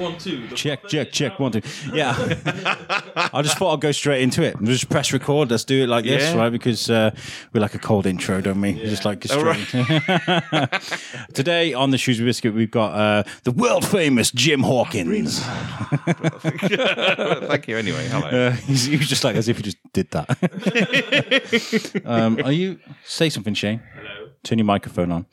one, two. The Check, check, check. One, two. Yeah. I just thought I'd go straight into it. Just press record. Let's do it like this, Yeah. right? Because uh, we like a cold intro, don't we? Just like get Oh, straight. Today on the Shrewsbury Biscuit, we've got uh, the world famous Jim Hawkins. Thank you anyway. Hello. Uh, he's, he was just like as if he just did that. um, are you say something, Shane? Hello. Turn your microphone on.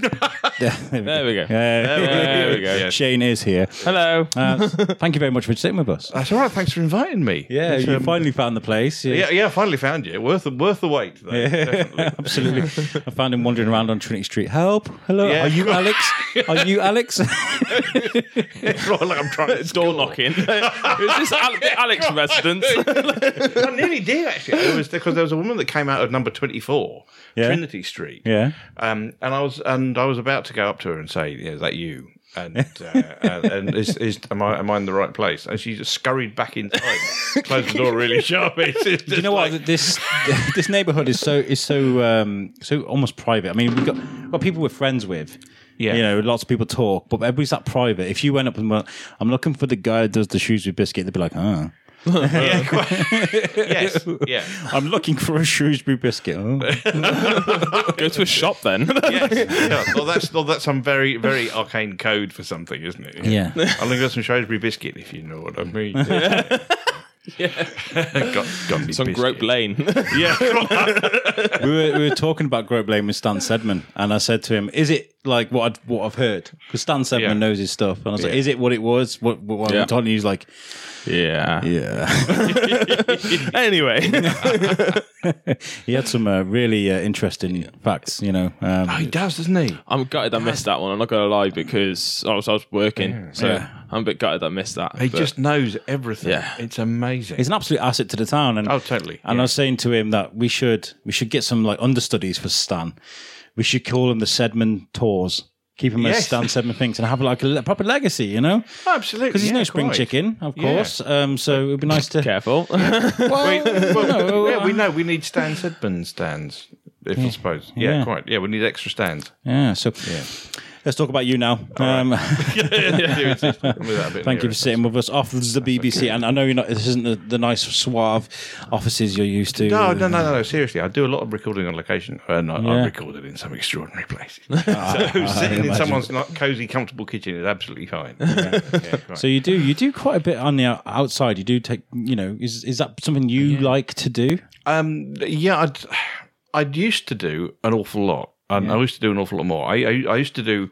There, There we go. There we go. Shane is here. Hello. Uh, thank you very much for sitting with us. That's all right. Thanks for inviting me. Yeah, It's, you um, finally found the place. yeah, yeah. I finally found you. Worth the worth the wait. Though, definitely. Absolutely. I found him wandering around on Trinity Street. Help! Hello. Yeah. Are you Alex? Are you Alex? It's not like I'm trying to Door knocking. Is this Al- the Alex residence? I nearly did actually. It was because there was a woman that came out of number twenty four, Yeah. Trinity Street. yeah. Um, and I was and I was about to go up to her and say, "Yeah, is that you?" And uh, and, and is, is am I am I in the right place? And she just scurried back inside, closed the door really sharp. It's just You know like, what? This this neighborhood is so is so um, so almost private. I mean, we've got, people we're friends with. Yeah. You know, lots of people talk, but everybody's that private. If you went up and went, I'm looking for the guy that does the Shrewsbury Biscuit, they'd be like, ah. Yeah, quite, yes, yeah, I'm looking for a Shrewsbury biscuit. Oh. Go to a shop then. yes. yeah. Well, that's well, that's some very very arcane code for something, isn't it? Yeah. I'm looking for some Shrewsbury biscuit, if you know what I mean. Yeah. got, got me It's on biscuit. Grope Lane. Yeah, we were we were talking about Grope Lane with Stan Sedman, and I said to him, "Is it like what I'd, what I've heard?" Because Stan Sedman Yeah. knows his stuff, and I was like, "Is it what it was?" What, what, what Yeah. I'm telling you, he's like, yeah. "Yeah." Anyway. he had some uh, really uh, interesting facts, you know. Um, oh, he does, doesn't he? I'm gutted I missed that one. I'm not going to lie because I was, I was working. So Yeah. I'm a bit gutted that I missed that. He but- just knows everything. Yeah. it's amazing. he's an absolute asset to the town, and Oh, totally, And yeah. I was saying to him that we should we should get some like understudies for Stan. We should call him the Sedman Tours. Keep him as Stan Sedman thinks and have like a le- proper legacy, you know? Absolutely, Because he's yeah, no spring quite. chicken, of Yeah. course. Um, so it would be nice to. Careful. Well, Well, no, yeah, we uh, know we need Stan Sedman stands. If I suppose, yeah, Yeah. quite. Yeah, we need extra stands. Yeah. So let's talk about you now. Um, Thank Thank you for sitting with us off the BBC. And I know you're not. This isn't the, the nice suave offices you're used to. No, no, no, no, no. Seriously, I do a lot of recording on location. and no, Yeah. I've recorded in some extraordinary places. so sitting in imagine. someone's not cozy, comfortable kitchen is absolutely fine. Yeah, quite. So you do you do quite a bit on the out- outside. You do take you know is is that something you like to do? Um, yeah, I'd, I'd used to do an awful lot. And I used to do an awful lot more. I, I, I used to do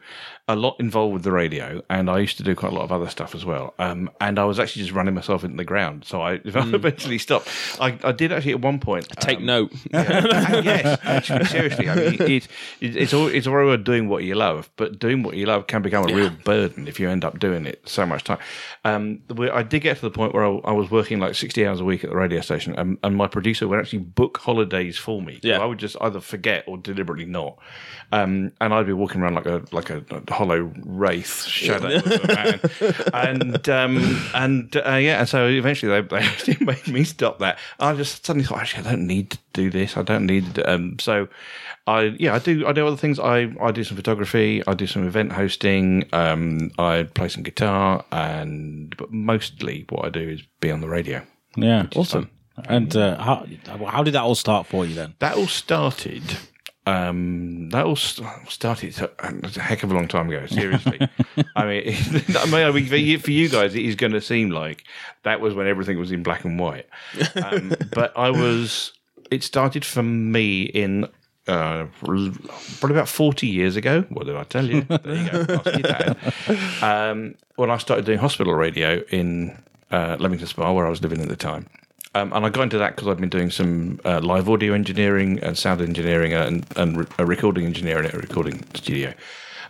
a lot involved with the radio, and I used to do quite a lot of other stuff as well. Um, and I was actually just running myself into the ground. So I eventually stopped. I, I did actually at one point Take um, note. yes, actually, seriously. I mean, it, it, it's all it's all very well doing what you love, but doing what you love can become a real burden if you end up doing it so much time. Um, we- I did get to the point where I, I was working like sixty hours a week at the radio station, and, and my producer would actually book holidays for me. So Yeah. I would just either forget or deliberately not, um, and I'd be walking around like a like a, a hollow wraith shadow, of a man. and um, and uh, yeah, and so eventually they, they actually made me stop that. I just suddenly thought, actually, I don't need to do this. I don't need to. Um, so, I yeah, I do. I do other things. I I do some photography. I do some event hosting. Um, I play some guitar, and but mostly what I do is be on the radio. Yeah, awesome. And uh, how how did that all start for you then? That all started. Um, that all st- started a, heck of a long time ago. Seriously, I mean, I mean, I mean, for you, for you guys, it is going to seem like that was when everything was in black and white. Um, but I was. It started for me in uh, probably about 40 years ago. What did I tell you? There you go. Ask your dad. Um, when I started doing hospital radio in uh, Leamington Spa, where I was living at the time. Um, and I got into that because I'd been doing some uh, live audio engineering and sound engineering and, and re- uh, recording engineering at a recording studio.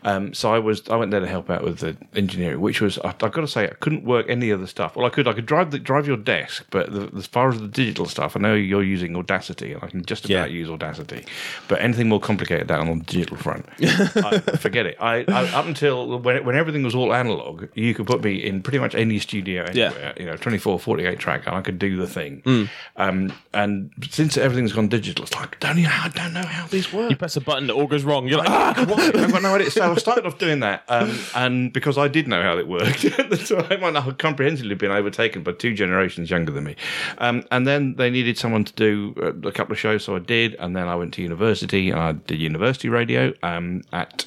Um, so I was I went there to help out with the engineering, which was I, I've got to say I couldn't work any other stuff. Well, I could I could drive the drive your desk, but the, as far as the digital stuff, I know you're using Audacity, and I can just about Yeah. use Audacity. But anything more complicated than on the digital front, I, forget it. I, I up until when when everything was all analog, you could put me in pretty much any studio anywhere. You know, 24, 48 track, and I could do the thing. Um, and since everything's gone digital, it's like don't you know, I don't know how this works. You press a button, it all goes wrong. You're like, ah! I've got no idea. So so I started off doing that, um, and because I did know how it worked at the time, and I had comprehensively been overtaken by two generations younger than me. Um, and then they needed someone to do uh, a couple of shows, so I did. And then I went to university, and I did university radio um, at.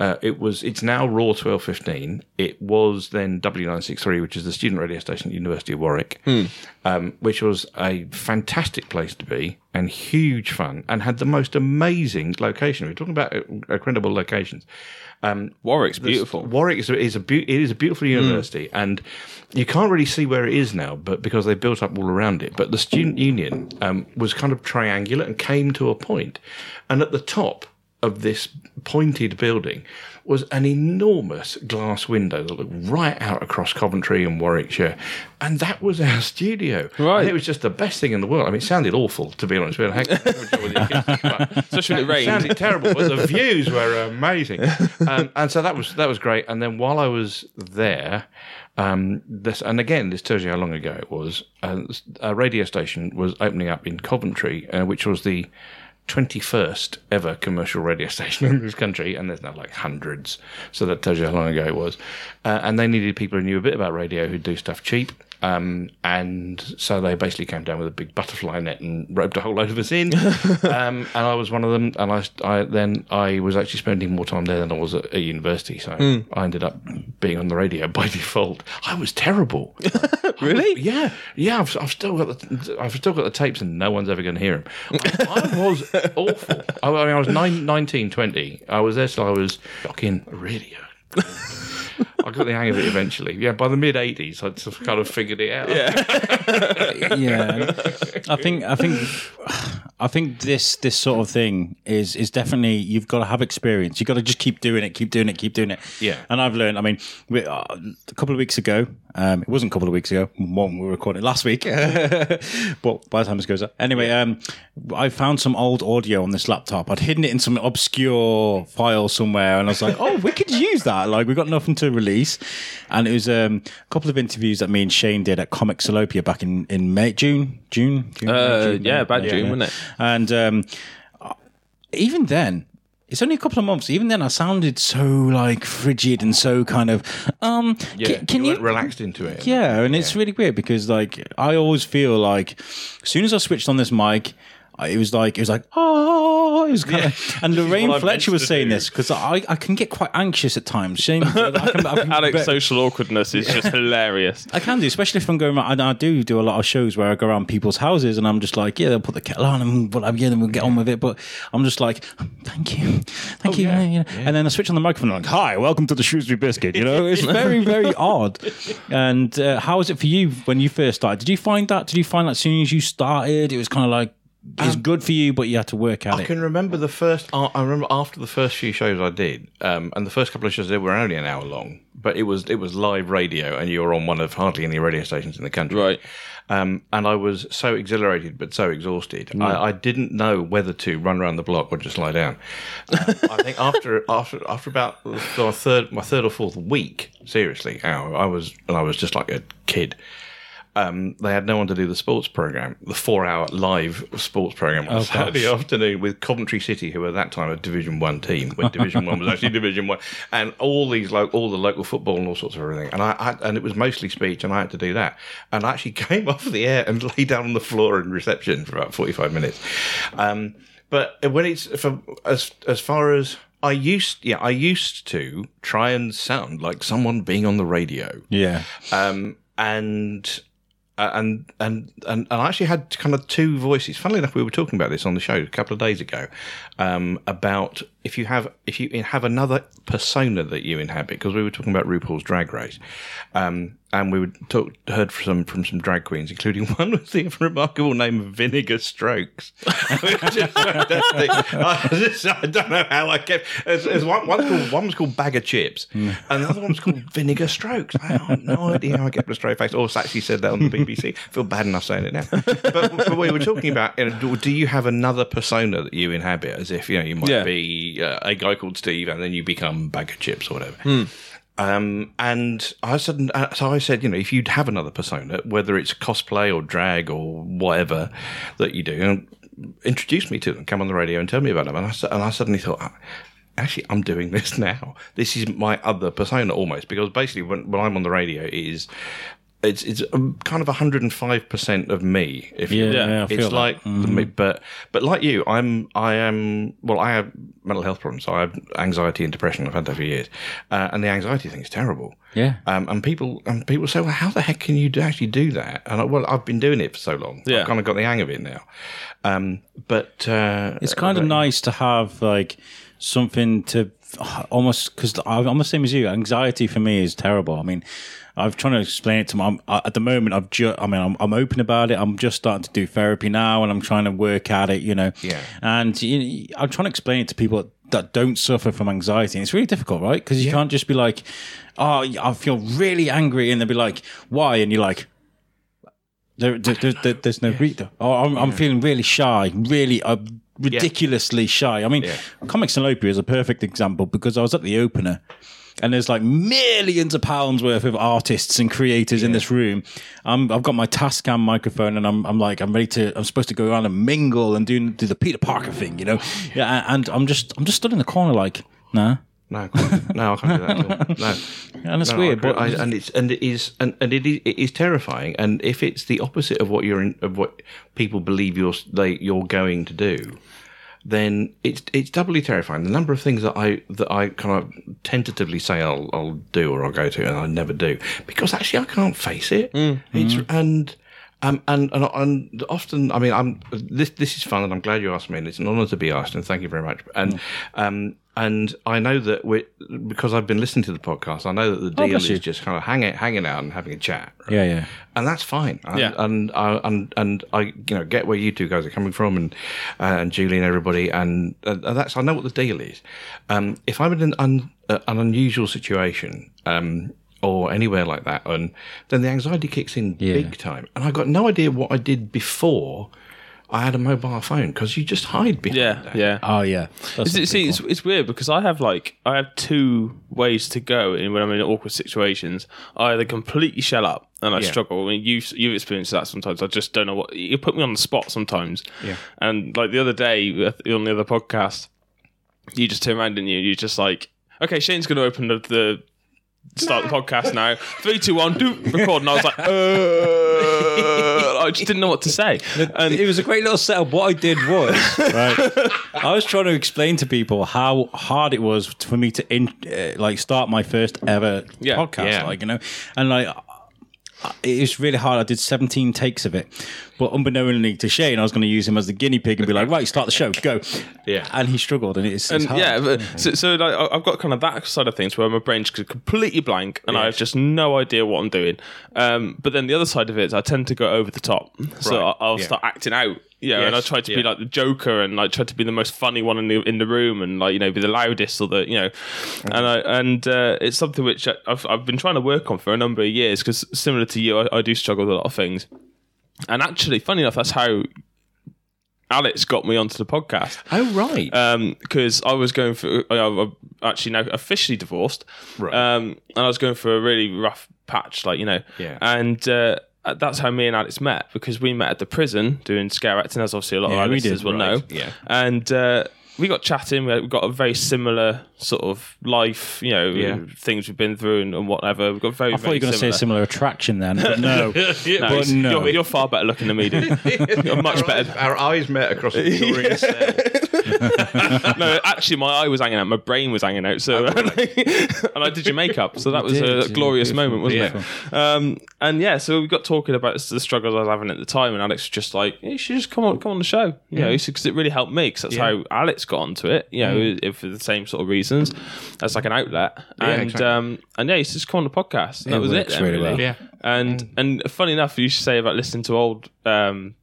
Uh, it was. It's now Raw twelve fifteen. It was then W nine six three, which is the student radio station at the University of Warwick, um, which was a fantastic place to be and huge fun, and had the most amazing location. We're talking about uh, incredible locations. Warwick's beautiful. Warwick is a, is a beau- it is a beautiful university, and you can't really see where it is now, but because they built up all around it. But the student union um, was kind of triangular and came to a point, and at the top of this pointed building was an enormous glass window that looked right out across Coventry and Warwickshire, and that was our studio. Right. and it was just the best thing in the world. I mean, it sounded awful to be honest. We had a heck of a job with the acoustics, Especially when it it sounded terrible, but the views were amazing. Um, and so that was that was great. And then while I was there, um, this and again this tells you how long ago it was. Uh, a radio station was opening up in Coventry, uh, which was the 21st ever commercial radio station in this country, and there's now like hundreds. So that tells you how long ago it was. Uh, and they needed people who knew a bit about radio who'd do stuff cheap. Um, and so they basically came down with a big butterfly net and roped a whole load of us in. um, and I was one of them. And I, I then I was actually spending more time there than I was at, at university. So I ended up being on the radio by default. I was terrible. Really? Yeah, yeah. I've, I've still got the I've still got the tapes, and no one's ever going to hear them. I, I was awful. I, I mean, I was nine, 19, 20. I was there till I was fucking radio. I got the hang of it eventually. Yeah, by the mid '80s, i'd just kind of figured it out. Yeah, yeah. I think I think I think this this sort of thing is is definitely you've got to have experience. You've got to just keep doing it, keep doing it, keep doing it. Yeah. And I've learned. I mean, we, uh, a couple of weeks ago, um, it wasn't a couple of weeks ago. One we were recording last week, but by the time this goes up, anyway, um, I found some old audio on this laptop. I'd hidden it in some obscure file somewhere, and I was like, "Oh, we could use that." Like, we got nothing to release, and it was um, a couple of interviews that me and Shane did at Comic Salopia back in in May, June, June, June, Uh, June, yeah, about June, wasn't it? And um, even then, it's only a couple of months. Even then, I sounded so like frigid and so kind of um. yeah. ca- can you, you? relaxed into it? yeah, and it's really weird because like I always feel like as soon as I switched on this mic. It was like it was like oh, it was kind of, and Lorraine Fletcher was saying do. this because I, I can get quite anxious at times. Shane, I can, I can, Alex social awkwardness is just hilarious. I can do, especially if I'm going around. I, I do do a lot of shows where I go around people's houses and I'm just like, yeah, they'll put the kettle on and whatever, yeah, then we'll get on with it. But I'm just like, thank you, thank you, yeah. yeah, yeah. And then I switch on the microphone and I'm like, hi, welcome to the Shrewsbury Biscuit. You know, it's very, very odd. And uh, how was it for you when you first started? Did you find that? Did you find that as soon as you started, it was kind of like, it's good for you, but you had to work at I it. can remember the first. I I remember after the first few shows I did, um, and the first couple of shows they were only an hour long, but it was it was live radio, and you were on one of hardly any radio stations in the country. Right. Um, and I was so exhilarated but so exhausted. I, I didn't know whether to run around the block or just lie down. Uh, I think after after after about the third my third or fourth week, seriously, I I was and I was just like a kid. Um, they had no one to do the sports program, the four-hour live sports program on Saturday afternoon with Coventry City, who were at that time a Division One team, when Division One was actually Division One, and all these lo- all the local football and all sorts of everything. And I, I and it was mostly speech, and I had to do that. And I actually came off the air and lay down on the floor in reception for about forty-five minutes. Um, but when it's for, as as far as I used, yeah, I used to try and sound like someone being on the radio yeah. um, and Uh, and and and and I actually had kind of two voices. Funnily enough, we were talking about this on the show a couple of days ago um, about if you have if you have another persona that you inhabit because we were talking about RuPaul's Drag Race, um, and we would talk, heard from from some drag queens, including one with the remarkable name of Vinegar Strokes. I, just, I don't know how I kept. There's, there's one, one's called, one was called Bag of Chips, and the other one was called Vinegar Strokes. I have no idea how I kept a straight face. Or actually said that on the BBC. I feel bad enough saying it now. But, but we were talking about, you know, do you have another persona that you inhabit? As if you know you might Yeah. be uh, a guy called Steve, and then you become Bag of Chips or whatever. Um, and I said, uh, so I said, you know, if you'd have another persona, whether it's cosplay or drag or whatever that you do, and introduce me to them, come on the radio and tell me about them. And I, and I suddenly thought, "Ah, actually, I'm doing this now. This is my other persona almost because basically when, when I'm on the radio, it is it's it's um, kind of 105 percent of me. If you Yeah, yeah, I feel it's like the but but like you, I'm I am well. I have mental health problems. So I have anxiety and depression. I've had that for years, uh, and the anxiety thing is terrible. Yeah. Um, and people and people say, well, how the heck can you do, actually do that? And I, well, I've been doing it for so long. Yeah. I've kind of got the hang of it now. Um, but uh, It's kind of nice to have like something to almost because I'm the same as you. Anxiety for me is terrible. I mean, I've trying to explain it to my. I'm, at the moment, I've just. I mean, I'm, I'm open about it. I'm just starting to do therapy now, and I'm trying to work at it. You know. Yeah. And you know, I'm trying to explain it to people that don't suffer from anxiety. And it's really difficult, right? Because you can't just be like, "Oh, I feel really angry," and they'll be like, "Why?" And you're like. There, there, there, there- there's no reason. Oh, I'm, I'm feeling really shy, really uh, ridiculously shy. I mean, Yeah. Comic Salopia is a perfect example because I was at the opener and there's like millions of pounds worth of artists and creators in this room. Um, I've got my Tascam microphone and I'm, I'm like, I'm ready to, I'm supposed to go around and mingle and do, do the Peter Parker thing, you know? Yeah. And I'm just, I'm just stood in the corner like, nah. No, I can't do, no, I can't do that. At all. No, And it's No, weird, but I, and it's and it is and, and it is it is terrifying. And if it's the opposite of what you're in, of what people believe you're they you're going to do, then it's it's doubly terrifying. The number of things that I that I kind of tentatively say I'll I'll do or I'll go to, and I never do because actually I can't face it. It's and. Um, and, and and often, I mean, I'm this this is fun, and I'm glad you asked me, and it's an honour to be asked, and thank you very much. And um, and I know that we because I've been listening to the podcast, I know that the deal bless is just kind of hanging hanging out and having a chat. right? yeah, yeah. and that's fine. And, Yeah. and uh, and and I you know get where you two guys are coming from, and uh, and Julie and everybody, and, uh, and that's I know what the deal is. Um, if I'm in an un, uh, an unusual situation. Um, or anywhere like that, and then the anxiety kicks in big time. And I've got no idea what I did before I had a mobile phone because you just hide behind Yeah, that. yeah. Oh, yeah. That's See, see, it's, it's weird because I have like I have two ways to go in when I'm in awkward situations. I either completely shell up and I Yeah. struggle. I mean, you you've experienced that sometimes. I just don't know what you put me on the spot sometimes. Yeah. And like the other day with- on the other podcast, you just turn around and you you just like, okay, Shane's going to open the. the Start the podcast now. Three, two, one, do record. And I was like, uh, I just didn't know what to say. And it was a great little setup. What I did was, right, I was trying to explain to people how hard it was for me to in, uh, like start my first ever Yeah. podcast, Yeah. like you know, and like it was really hard. I did 17 takes of it, but unbeknownly to Shane, I was going to use him as the guinea pig and be like, right, start the show, go. Yeah. and he struggled, and it's, and hard. yeah, but, so, so like, I've got kind of that side of things where my brain's completely blank and I have just no idea what I'm doing. Um, but then the other side of it is I tend to go over the top, so Right, I'll yeah. start acting out. You know, and I Yes, try to be like the Joker and like try to be the most funny one in the in the room and like you know be the loudest or the you know, and I and uh, it's something which I've I've been trying to work on for a number of years because similar to you, I, I do struggle with a lot of things. And actually, funny enough, that's how Alex got me onto the podcast Oh right. because I was going for I- I'm actually now officially divorced, Right. Um, and I was going for a really rough patch, like you know, Yeah. And uh, that's how me and Alex met because we met at the prison doing scare acting, as obviously a lot Yeah, of our listeners will right, know. yeah. and. Uh, we got chatting. We got a very similar sort of life, you know, Yeah. things we've been through and, and whatever. We've got very. I thought you were going to say a similar attraction then, but no. No, But no. You're, you're far better looking than me, dude. You're much our, better. eyes, our eyes met across the Victorian cell. no, actually, my eye was hanging out, my brain was hanging out. So, and I did your makeup, so that was did, a glorious beautiful, moment, wasn't beautiful. it? Um, and yeah, so we got talking about the struggles I was having at the time, and Alex was just like, "You should just come on, come on the show," you know, because it really helped me. Because that's Yeah. how Alex got onto it, you know, if for the same sort of reasons. That's like an outlet, and exactly. um, and yeah, he just come on the podcast, and that was it. Then, really really. well. Yeah. And and funny enough, you should say about listening to old um,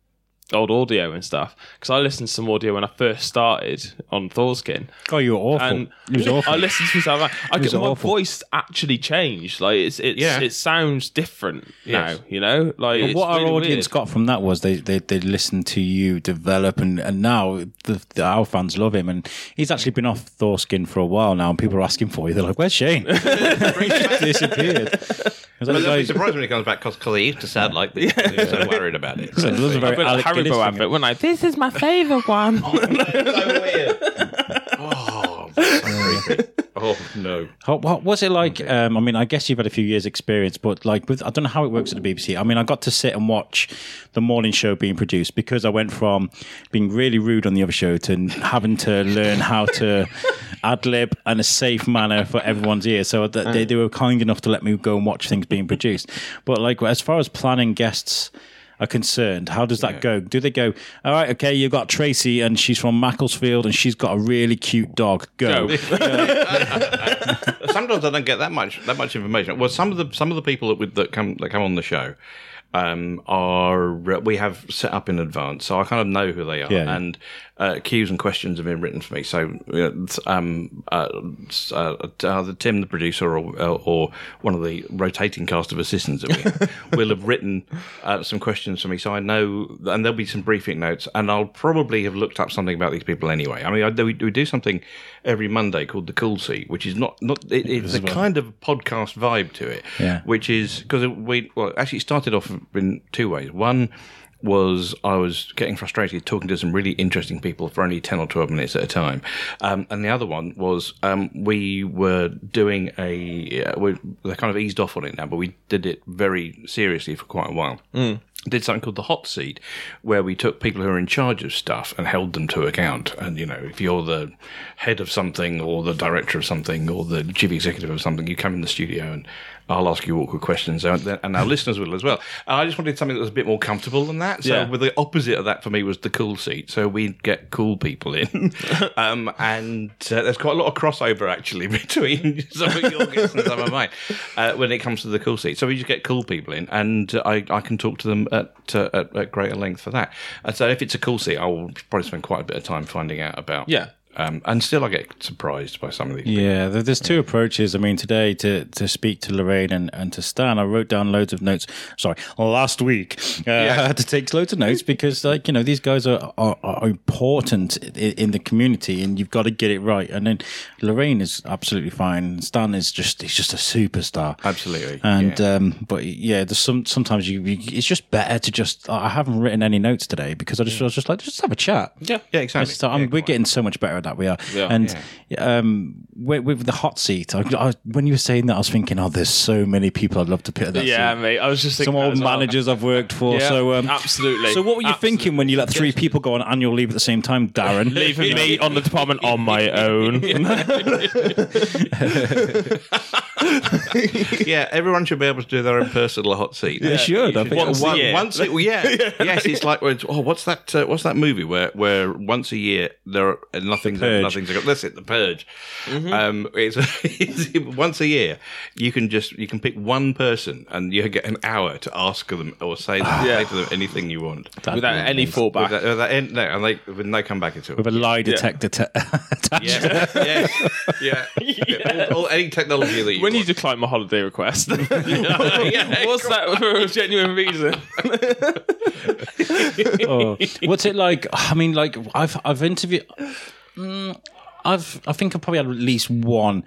old audio and stuff because I listened to some audio when I first started on Thorskin, Oh, you were awful. and it was awful. I listened to myself. I get, my awful. voice actually changed. Like it's it's Yeah. it sounds different Yes. now. You know, like what our really audience weird. got from that was they they, they listened to you develop and, and now the, the our fans love him and he's actually been off Thorskin for a while now and people are asking for you they're like where's Shane he disappeared was like, But they'll be guys, surprised when he comes back because he used to sound like this. He was so worried about it. so those are very But Alec Haribo Gillis thing. advert, when I this is my favourite one. so weird. oh, oh no. How- What was it like? Um, I mean, I guess you've had a few years' experience, but like, with I don't know how it works at the BBC. I mean, I got to sit and watch the morning show being produced because I went from being really rude on the other show to having to learn how to ad lib in a safe manner for everyone's ear. So that they, they were kind enough to let me go and watch things being produced. But like, as far as planning guests. Are concerned. How does that go? Do they go? All right, okay. You've got Tracy, and she's from Macclesfield, and she's got a really cute dog. Go. Go. Sometimes I don't get that much that much information. Well, some of the some of the people that with, that come that come on the show um, are we have set up in advance, so I kind of know who they are, Yeah. and uh, cues and questions have been written for me. So, um, uh, uh, the Tim, the producer, or uh, or one of the rotating cast of assistants that we have, will have written uh, some questions for me. So I know, and there'll be some briefing notes, and I'll probably have looked up something about these people anyway. I mean, I, we, we do something every Monday called the Cool Seat, which is not not it, it's a kind of podcast vibe to it, Yeah. which is because we well actually it started off in two ways. One was I was getting frustrated talking to some really interesting people for only 10 or 12 minutes at a time. Um, and the other one was um, we were doing a, uh, we they kind of eased off on it now, but we did it very seriously for quite a while. Did something called the hot seat, where we took people who are in charge of stuff and held them to account. And you know, if you're the head of something, or the director of something, or the chief executive of something, you come in the studio and I'll ask you awkward questions, and and our listeners will as well. And I just wanted something that was a bit more comfortable than that. So, Yeah. with the opposite of that for me was the cool seat. So we'd get cool people in, um, and uh, there's quite a lot of crossover actually between some of your guests and some of mine uh, when it comes to the cool seat. So we just get cool people in, and uh, I, I can talk to them at, uh, at at greater length for that. And so if it's a cool seat, I will probably spend quite a bit of time finding out about. Yeah. Um, and still, I get surprised by some of these. Yeah, there- there's two approaches. I mean, today to, to speak to Lorraine and, and to Stan, I wrote down loads of notes. Sorry, last week uh, I had to take loads of notes because, like, you know, these guys are are, are important in, in the community, and you've got to get it right. And then Lorraine is absolutely fine. Stan is just he's just a superstar. Absolutely. And yeah. um, but yeah, there's some sometimes you, you it's just better to just I haven't written any notes today because I just I was just like just have a chat. Yeah. yeah, exactly. So, I mean, Yeah, we're quite. getting so much better at that. We are, Yeah. and um, with, with the hot seat, I, I, when you were saying that, I was thinking, oh, there's so many people I'd love to put in that Yeah, seat. mate. I was just thinking Some that old as well. managers I've worked for. Yeah, so, um, absolutely. So, what were you Absolutely. thinking when you let three people go on annual leave at the same time, Darren? Leaving me on the department on my own. yeah, everyone should be able to do their own personal hot seat. They should. I You think Once a One- year. Once, a- well, yeah, yes. It's like oh, what's that? Uh, what's that movie where where once a year there are nothing's Purge. nothing's that's it. The Purge. Mm-hmm. Um, it's, it's once a year you can just you can pick one person and you get an hour to ask them or say, them, Yeah. say to them anything you want. Without any fallback. Without, without any- no, and they with no comeback at all. with a lie detector te- attached. yeah, yeah, yeah. All, all- any technology that you when you decline my holiday request, what's that for a genuine reason? oh, what's it like? I mean, like I've I've interviewed. Mm, I've I think I've probably had at least one.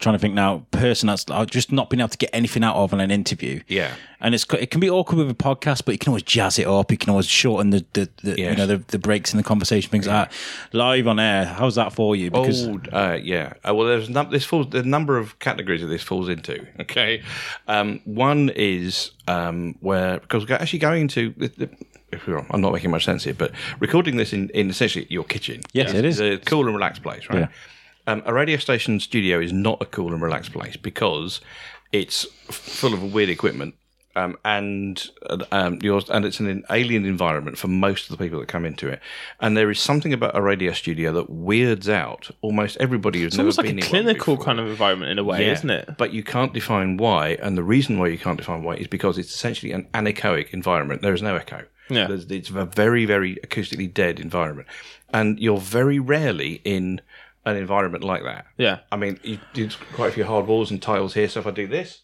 Trying to think now, person that's I've just not been able to get anything out of in an interview. Yeah. and it's it can be awkward with a podcast, but you can always jazz it up. You can always shorten the, the, the you know the, the breaks in the conversation, things like that. Live on air, how's that for you? Because Oh, uh, yeah. Uh, well, there's num- this falls the number of categories that this falls into. Okay, um, one is um, where because actually going to. The, if I'm not making much sense here, but recording this in, in essentially your kitchen. Yes, it is. It's a cool and relaxed place, right? Yeah. Um, a radio station studio is not a cool and relaxed place because it's full of weird equipment. Um, and uh, um, yours, and it's an alien environment for most of the people that come into it. And there is something about a radio studio that weirds out almost everybody who's It's never almost like been a in one clinical before. kind of environment in a way, Yeah, isn't it? But you can't define why, and the reason why you can't define why is because it's essentially an anechoic environment. There is no echo. Yeah. It's a very, very acoustically dead environment, and you're very rarely in an environment like that. Yeah. I mean, you do quite a few hard walls and tiles here. So if I do this,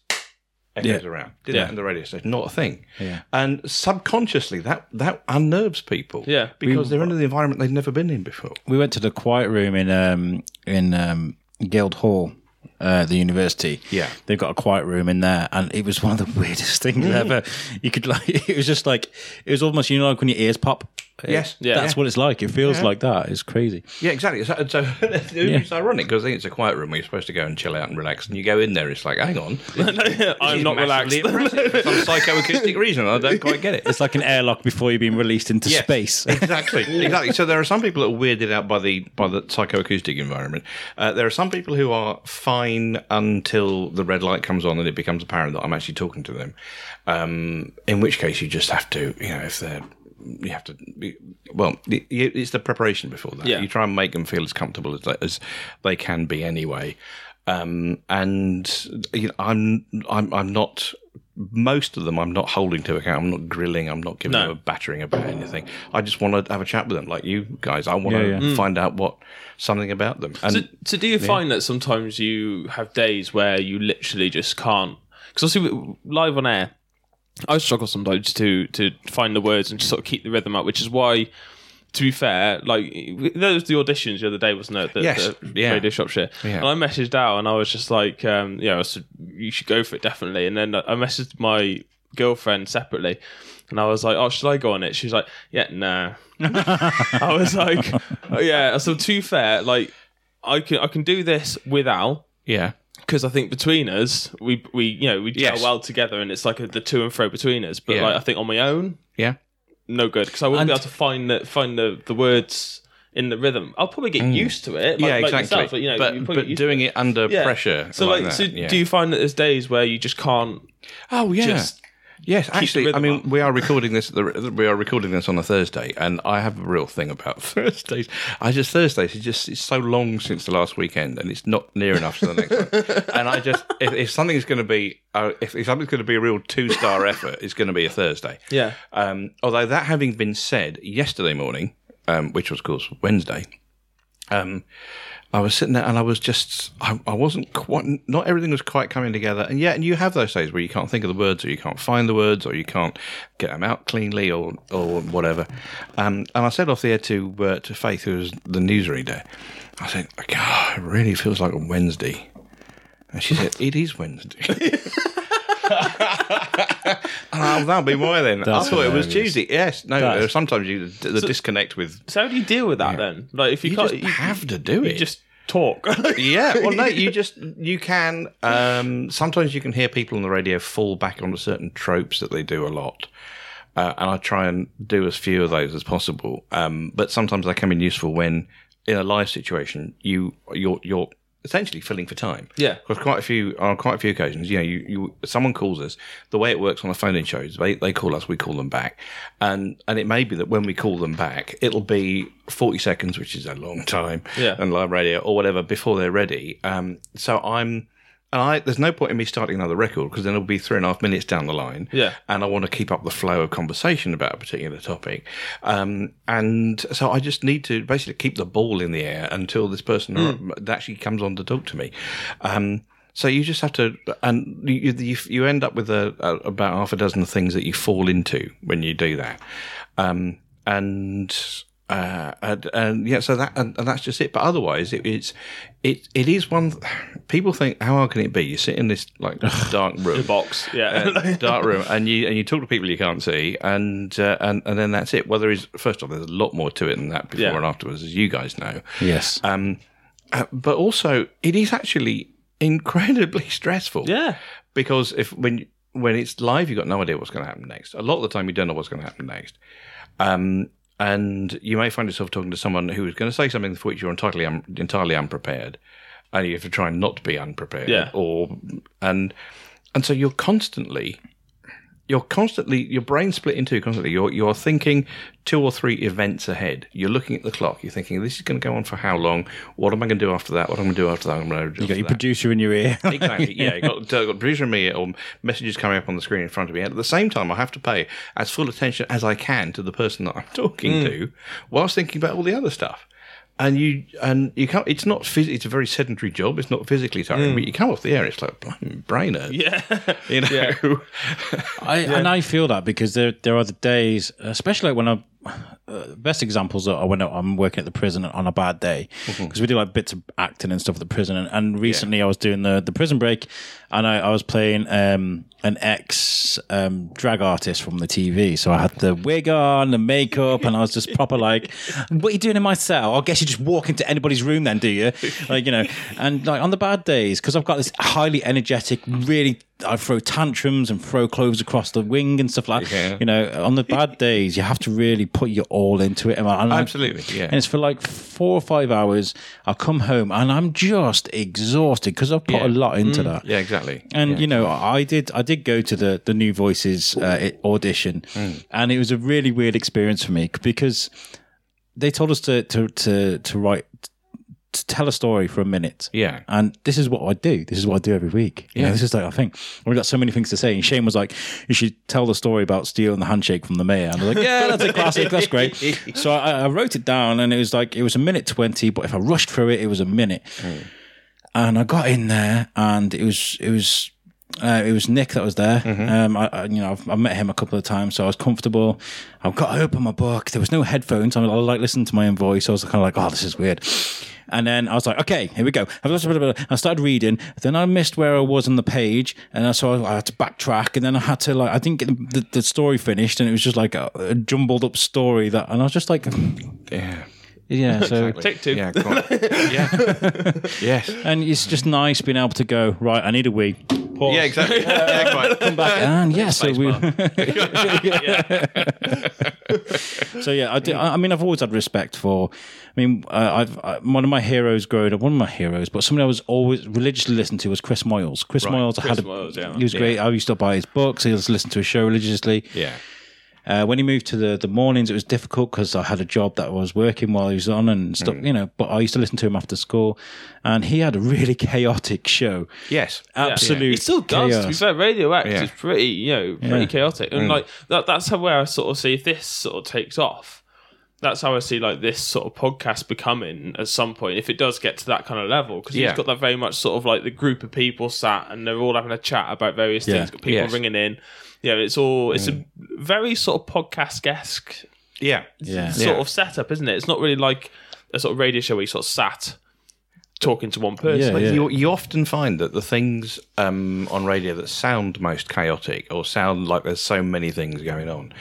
echoes Yeah. around. Did Yeah. that in the radio station? Not a thing. Yeah. And subconsciously, that that unnerves people. Yeah. Because they're in the environment they've never been in before. we went to the quiet room in um in um Guild Hall. Uh, the university, Yeah. they've got a quiet room in there, and it was one of the weirdest things ever. You could like, it was just like, it was almost you know like when your ears pop, Yes. Yeah. That's what it's like. It feels Yeah. like that. It's crazy. Yeah, exactly. So, so it's ironic because I think it's a quiet room where you're supposed to go and chill out and relax, and you go in there, it's like, hang on, I'm not relaxed. for some psychoacoustic reason. I don't quite get it. It's like an airlock before you're being released into Yes, space. exactly, exactly. So there are some people that are weirded out by the by the psychoacoustic environment. Uh, there are some people who are fine until the red light comes on and it becomes apparent that I'm actually talking to them. Um, in which case, you just have to, you know, if they're you have to be, well it's the preparation before that Yeah. you try and make them feel as comfortable as they, as they can be anyway um, and you know, I'm I'm I'm not most of them I'm not holding to account. I'm not grilling. I'm not giving No. them a battering about anything. I just want to have a chat with them, like you guys. I want Yeah, to yeah. find out what something about them. And So, so do you find that sometimes you have days where you literally just can't? Because obviously, live on air, I struggle sometimes to to find the words and just sort of keep the rhythm up. Which is why, to be fair, like there was the auditions the other day, wasn't it? The, Yes, the yeah. Radio Shropshire. Yeah. And I messaged out and I was just like, um, yeah, I said you should go for it definitely. And then I messaged my girlfriend separately. And I was like, "Oh, should I go on it?" She was like, "Yeah, nah." I was like, oh, "Yeah." So to be fair, like, I can I can do this without yeah, because I think between us, we we you know we gel Yes. well together, and it's like a, the to and fro between us. But Yeah. like I think on my own, yeah, no good because I won't And- be able to find the find the, the words in the rhythm. I'll probably get mm. used to it. Like, yeah, like exactly. yourself, but, you know, but but used to doing it. under Yeah. pressure. So like, that, so yeah. do you find that there's days where you just can't Oh yeah. just Yes, actually, I mean, up. we are recording this. We are recording this on a Thursday, and I have a real thing about Thursdays. I just Thursdays is just it's so long since the last weekend, and it's not near enough to the next one. And I just if, if something's going to be uh, if, if something's going to be a real two star effort, it's going to be a Thursday. yeah Um, although that having been said, yesterday morning, um, which was of course Wednesday, um, I was sitting there and I was just I, I wasn't quite not everything was quite coming together. And yet, and you have those days where you can't think of the words, or you can't find the words, or you can't get them out cleanly, or or whatever. Um, and I said off the air to uh, to Faith, who was the newsreader, I said, "God, it really feels like a Wednesday." And she said, "It is Wednesday." Oh, that'll be why then. That's I thought it was hilarious. Tuesday. Yes, no. That's- uh, sometimes you the disconnect with so how do you deal with that then like if you, you can't just you, have to do it. you it. just talk yeah. Well, no, you just you can. Um, sometimes you can hear people on the radio fall back onto certain tropes that they do a lot. Uh, and I try and do as few of those as possible. Um, but sometimes they can be useful when, in a live situation, you you're you're essentially filling for time. Yeah. because quite a few on quite a few occasions, you know, you, you someone calls us. The way it works on the phone in shows, they they call us, we call them back, and and it may be that when we call them back, it'll be forty seconds, which is a long time, Yeah. and live radio or whatever before they're ready. Um, so I'm. And I, there's no point in me starting another record because then it'll be three and a half minutes down the line. Yeah. And I want to keep up the flow of conversation about a particular topic. Um, and so I just need to basically keep the ball in the air until this person actually comes on to talk to me. Um, so you just have to, and you, you, you end up with a, a, about half a dozen things that you fall into when you do that. Um, and uh, and, and yeah, so that and, and that's just it. But otherwise, it, it's it it is one. People think, how hard can it be? You sit in this like dark room, box yeah uh, dark room, and you and you talk to people you can't see, and uh, and and then that's it. Well, there is first off, there's a lot more to it than that before Yeah. and afterwards, as you guys know. Yes. Um, uh, but also, it is actually incredibly stressful yeah because if when when it's live, you've got no idea what's going to happen next. A lot of the time, you don't know what's going to happen next. Um, and you may find yourself talking to someone who is going to say something for which you're entirely un- entirely unprepared, and you have to try and not to be unprepared. Yeah. Or and and so you're constantly you're constantly your brain split in two constantly. You're you're thinking two or three events ahead. You're looking at the clock. You're thinking this is going to go on for how long? What am I going to do after that? What am I going to do after that? Am going to do You got your that? producer in your ear. Exactly. Yeah, you got, uh, got producer and me or messages coming up on the screen in front of me. And at the same time, I have to pay as full attention as I can to the person that I'm talking to, whilst thinking about all the other stuff. And you and you can't. It's not. Phys- it's a very sedentary job. It's not physically tiring, but hmm. you come off the air. It's like blimey, brain hurts. yeah You know. I, And I feel that because there there are the days, especially like when I'm uh, best examples are when I'm working at the prison on a bad day because we do like bits of acting and stuff at the prison. And, and recently I was doing the, the prison break and I, I was playing um, an ex um, drag artist from the TV. So I had the wig on, the makeup, and I was just proper like, "What are you doing in my cell? I guess you just walk into anybody's room then, do you?" Like you know, and like on the bad days because I've got this highly energetic, really. I throw tantrums and throw clothes across the wing and stuff like Yeah. You know, on the bad days, you have to really put your all into it. And I- and I- Absolutely, yeah. And it's for like four or five hours. I'll come home and I'm just exhausted because I've put Yeah. Mm. a lot into that. Yeah, exactly. And Yeah. you know, I did I did go to the the New Voices uh, audition, Mm. and it was a really weird experience for me because they told us to to to to write to tell a story for a minute. Yeah. And this is what I do. This is what I do every week. Yeah. this is like I think we've got so many things to say. And Shane was like, "You should tell the story about stealing the handshake from the mayor." And I was like, "Yeah, that's a classic. That's great." So I, I wrote it down, and it was like it was a minute twenty. But if I rushed through it, it was a minute. And I got in there, and it was it was uh, it was Nick that was there. Um, I, I, you know, I've, I've met him a couple of times, so I was comfortable. I've got to open my book. There was no headphones. I, I like listening to my own voice. I was kind of like, oh, this is weird. And then I was like, okay, here we go. I started reading. Then I missed where I was on the page, and so I had to backtrack. And then I had to like, I didn't get the, the story finished, and it was just like a, a jumbled up story that. And I was just like, Yeah. yeah. So Take two. Yeah. yeah. yes. and it's just nice being able to go right. I need a wee. Pause. Yeah. Exactly. Yeah. Quite. Come back and yeah, so we. yeah. So yeah, I, do, I I mean, I've always had respect for. I mean, uh, I've I, one of my heroes growing up. One of my heroes, but somebody I was always religiously listened to was Chris Moyles. Chris Moyles, I had a, Moyles, yeah. he was great. I used to buy his books. I used to listen to his show religiously. Yeah. Uh, when he moved to the, the mornings, it was difficult because I had a job that I was working while he was on and stuff, Mm. you know. But I used to listen to him after school, and he had a really chaotic show. Yes. Absolute He still does. chaos. To be fair, Radio X Yeah. is pretty, you know, pretty Yeah. chaotic, and like that. That's how where I sort of see if this sort of takes off. That's how I see like this sort of podcast becoming at some point if it does get to that kind of level because Yeah. you've got that very much sort of like the group of people sat and they're all having a chat about various Yeah. things. Got people Yes. ringing in. Yeah, it's all it's a very sort of podcast esque Yeah. Yeah. sort Yeah. of setup, isn't it? It's not really like a sort of radio show where you sort of sat talking to one person. Yeah, yeah. You, you often find that the things um, on radio that sound most chaotic or sound like there's so many things going on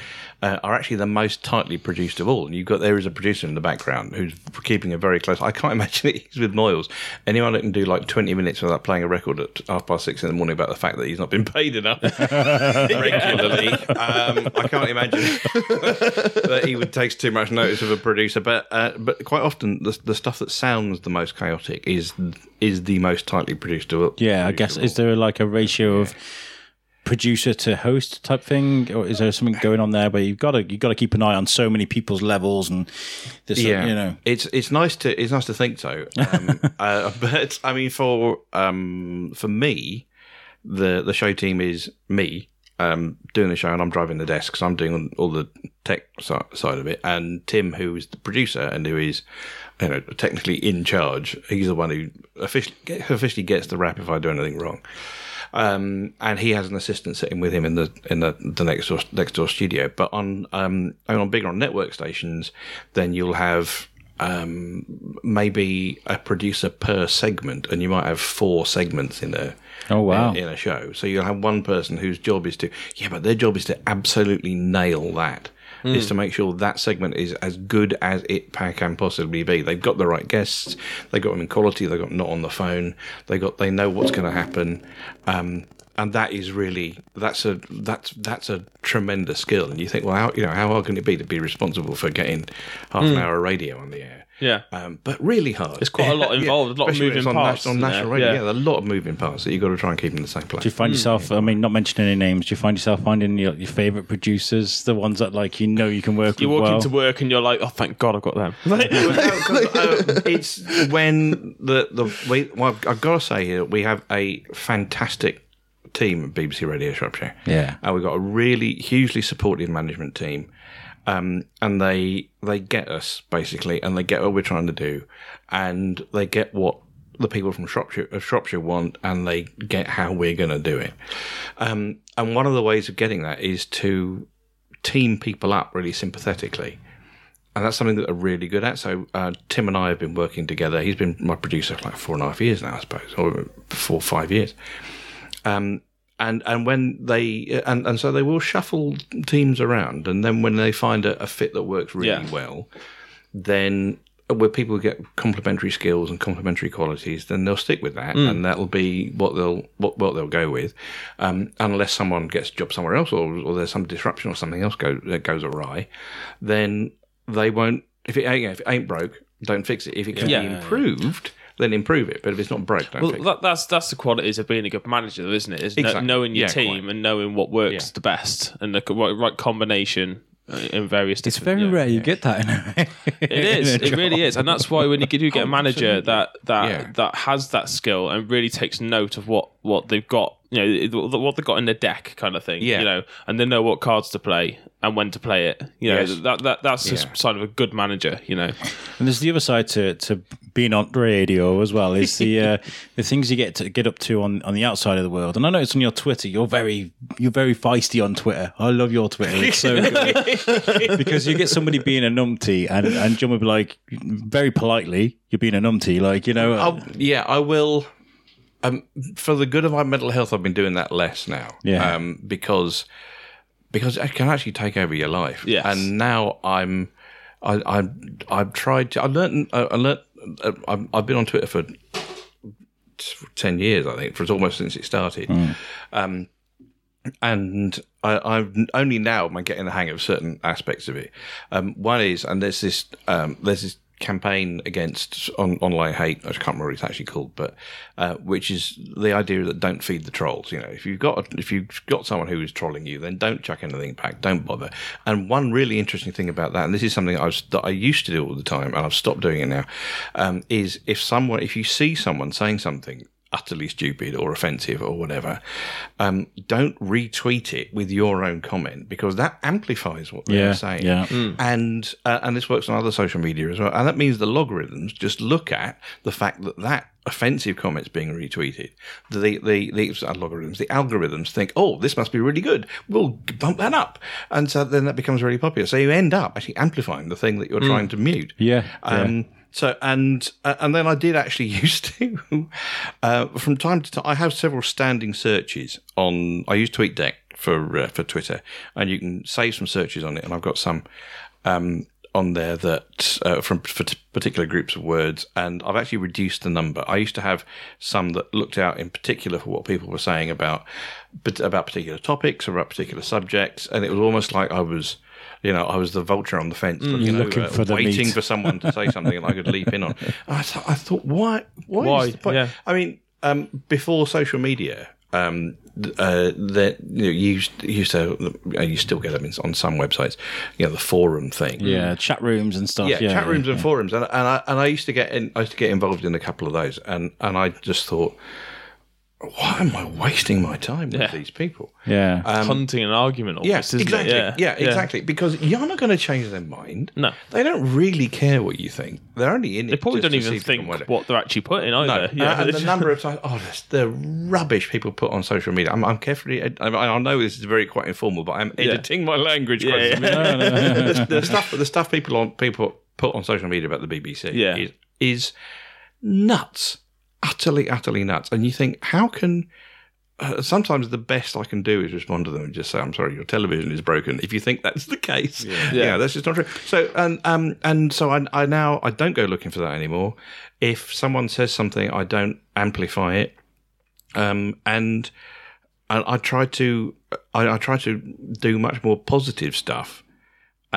uh, are actually the most tightly produced of all. And you've got there is a producer in the background who's keeping a very close. I can't imagine it. He's with Moyles. Anyone that can do like 20 minutes without playing a record at half past six in the morning about the fact that he's not been paid enough regularly. Um, I can't imagine that he would take too much notice of a producer. But uh, but quite often the, the stuff that sounds the most chaotic is is the most tightly produced of all. Yeah, I guess is there like a ratio of producer to host type thing, or is there something going on there where you've got to you got to keep an eye on so many people's levels and this, yeah, you know, it's it's nice to it's nice to think so. Um, uh, but I mean, for um, for me, the the show team is me um, doing the show, and I'm driving the desk because I'm doing all the tech side of it, and Tim, who is the producer and who is you know technically in charge, he's the one who officially officially gets the rap if I do anything wrong. Um, and he has an assistant sitting with him in the in the, the next door next door studio. But on um, on bigger on network stations, then you'll have um, maybe a producer per segment, and you might have four segments in a Oh, wow. in, in a show. So you'll have one person whose job is to yeah, but their job is to absolutely nail that. Is to make sure that segment is as good as it can possibly be. They've got the right guests. They got them in quality. They got not on the phone. They got. They know what's going to happen. Um, and that is really that's a that's that's a tremendous skill. And you think, well, how you know how hard can it be to be responsible for getting half an hour of radio on the air? Yeah. Um, but really hard. It's quite a lot involved, a lot of Especially when moving it's on, parts, nas- on isn't national radio. Yeah. Yeah. there are a lot of moving parts that you've got to try and keep in the same place. do you find yourself? I mean, not mentioning any names. Do you find yourself finding your, your favorite producers, the ones that like you know you can work You with You walk well? into work and you're like, oh, thank God I've got them. it's when the the we, well, I've got to say here we have a fantastic team at BBC Radio Shropshire. Yeah. and we've got a really hugely supportive management team, um, and they they get us basically, and they get what we're trying to do, and they get what the people from Shropshire Shropshire want, and they get how we're going to do it. Um, and one of the ways of getting that is to team people up really sympathetically and that's something that are really good at. So uh, Tim and I have been working together. He's been my producer for like four and a half years now, I suppose, or four five years. Um, and and when they and, and so they will shuffle teams around, and then when they find a, a fit that works really Yeah. well, then where people get complementary skills and complementary qualities, then they'll stick with that, and that'll be what they'll what, what they'll go with, um, unless someone gets a job somewhere else, or, or there's some disruption or something else go, that goes awry, then they won't. If it ain't if it ain't broke, don't fix it. If it can Yeah. be improved, then improve it. But if it's not broke, don't Well, fix it. that, that's that's the qualities of being a good manager, though, isn't it? Is kno- Exactly. knowing your Yeah, team quite. and knowing what works Yeah. the best and the right, right combination uh, in various. Different It's very yeah. rare you get that in a It is. It really is, and that's why when you do get a manager that that Yeah. that has that skill and really takes note of what what they've got, you know, what they've got in the deck, kind of thing. Yeah. You know, and they know what cards to play and when to play it. You know, Yes. that that that's Yeah. a sign of a good manager. You know, And there's the other side to, to being on radio as well is the uh, the things you get to get up to on, on the outside of the world. And I noticed on your Twitter, you're very you're very feisty on Twitter. I love your Twitter; it's so good because you get somebody being a numpty, and and John would be like very politely, "You're being a numpty," like you know. I'll, yeah, I will. Um, for the good of my mental health, I've been doing that less now. Yeah. Um, because because it can actually take over your life. Yes. And now I'm, I, I, I've tried to. I learned. I, learned. uh, I've, been on Twitter for ten years. I think for almost since it started. Um, and I, I'm only now am I getting the hang of certain aspects of it. Um, one is, and there's this um, there's this campaign against on, online hate. I can't remember what it's actually called, but uh, which is the idea that don't feed the trolls. You know, if you've got if you've got someone who is trolling you, then don't chuck anything back. Don't bother. And one really interesting thing about that, and this is something I was that I used to do all the time, and I've stopped doing it now, um, is if someone if you see someone saying something utterly stupid or offensive or whatever, um, don't retweet it with your own comment because that amplifies what they're Yeah, saying. yeah. And uh, and this works on other social media as well. And that means the logarithms just look at the fact that that offensive comment's being retweeted. The the the, the uh, the algorithms think, oh, this must be really good. We'll bump that up, and so then that becomes really popular. So you end up actually amplifying the thing that you're trying to mute. Yeah, Um, So and uh, and then I did actually used to uh, from time to time. I have several standing searches on. I use TweetDeck for uh, for Twitter, and you can save some searches on it. And I've got some um, on there that uh, from particular groups of words, and I've actually reduced the number. I used to have some that looked out in particular for what people were saying about about particular topics or about particular subjects, and it was almost like I was. You know, I was the vulture on the fence, looking, Looking over, for the waiting meat. for someone to say something and I could leap in on. I thought, I thought, why? Why? is Why? the point? Yeah. I mean, um, before social media, um, uh, that you, know, you used, used to, uh, you still get them in, on some websites. You know, the forum thing. yeah, chat rooms and stuff. Yeah, Yeah, chat rooms yeah. and forums, and and I and I used to get in. I used to get involved in a couple of those, and and I just thought, why am I wasting my time with Yeah. these people? Yeah. hunting an argument. Almost, Yeah, isn't exactly. It? Yeah, exactly. Because you're not going to change their mind. No. they don't really care what you think. They're only in it. They probably just don't to even if they can think win it. what they're actually putting No, either. Uh, and the number of times, oh, that's the rubbish people put on social media. I'm, I'm carefully. I, I know this is very quite informal, but I'm editing my language. Yeah, quite yeah. the, the stuff, the stuff people on people put on social media about the BBC Yeah. is, is nuts, utterly, utterly nuts. And you think, how can? Uh, sometimes the best I can do is respond to them and just say, "I'm sorry, your television is broken." If you think that's the case, yeah, Yeah. that's just not true. So, and um, and so I, I now I don't go looking for that anymore. If someone says something, I don't amplify it, um, and and I try to I, I try to do much more positive stuff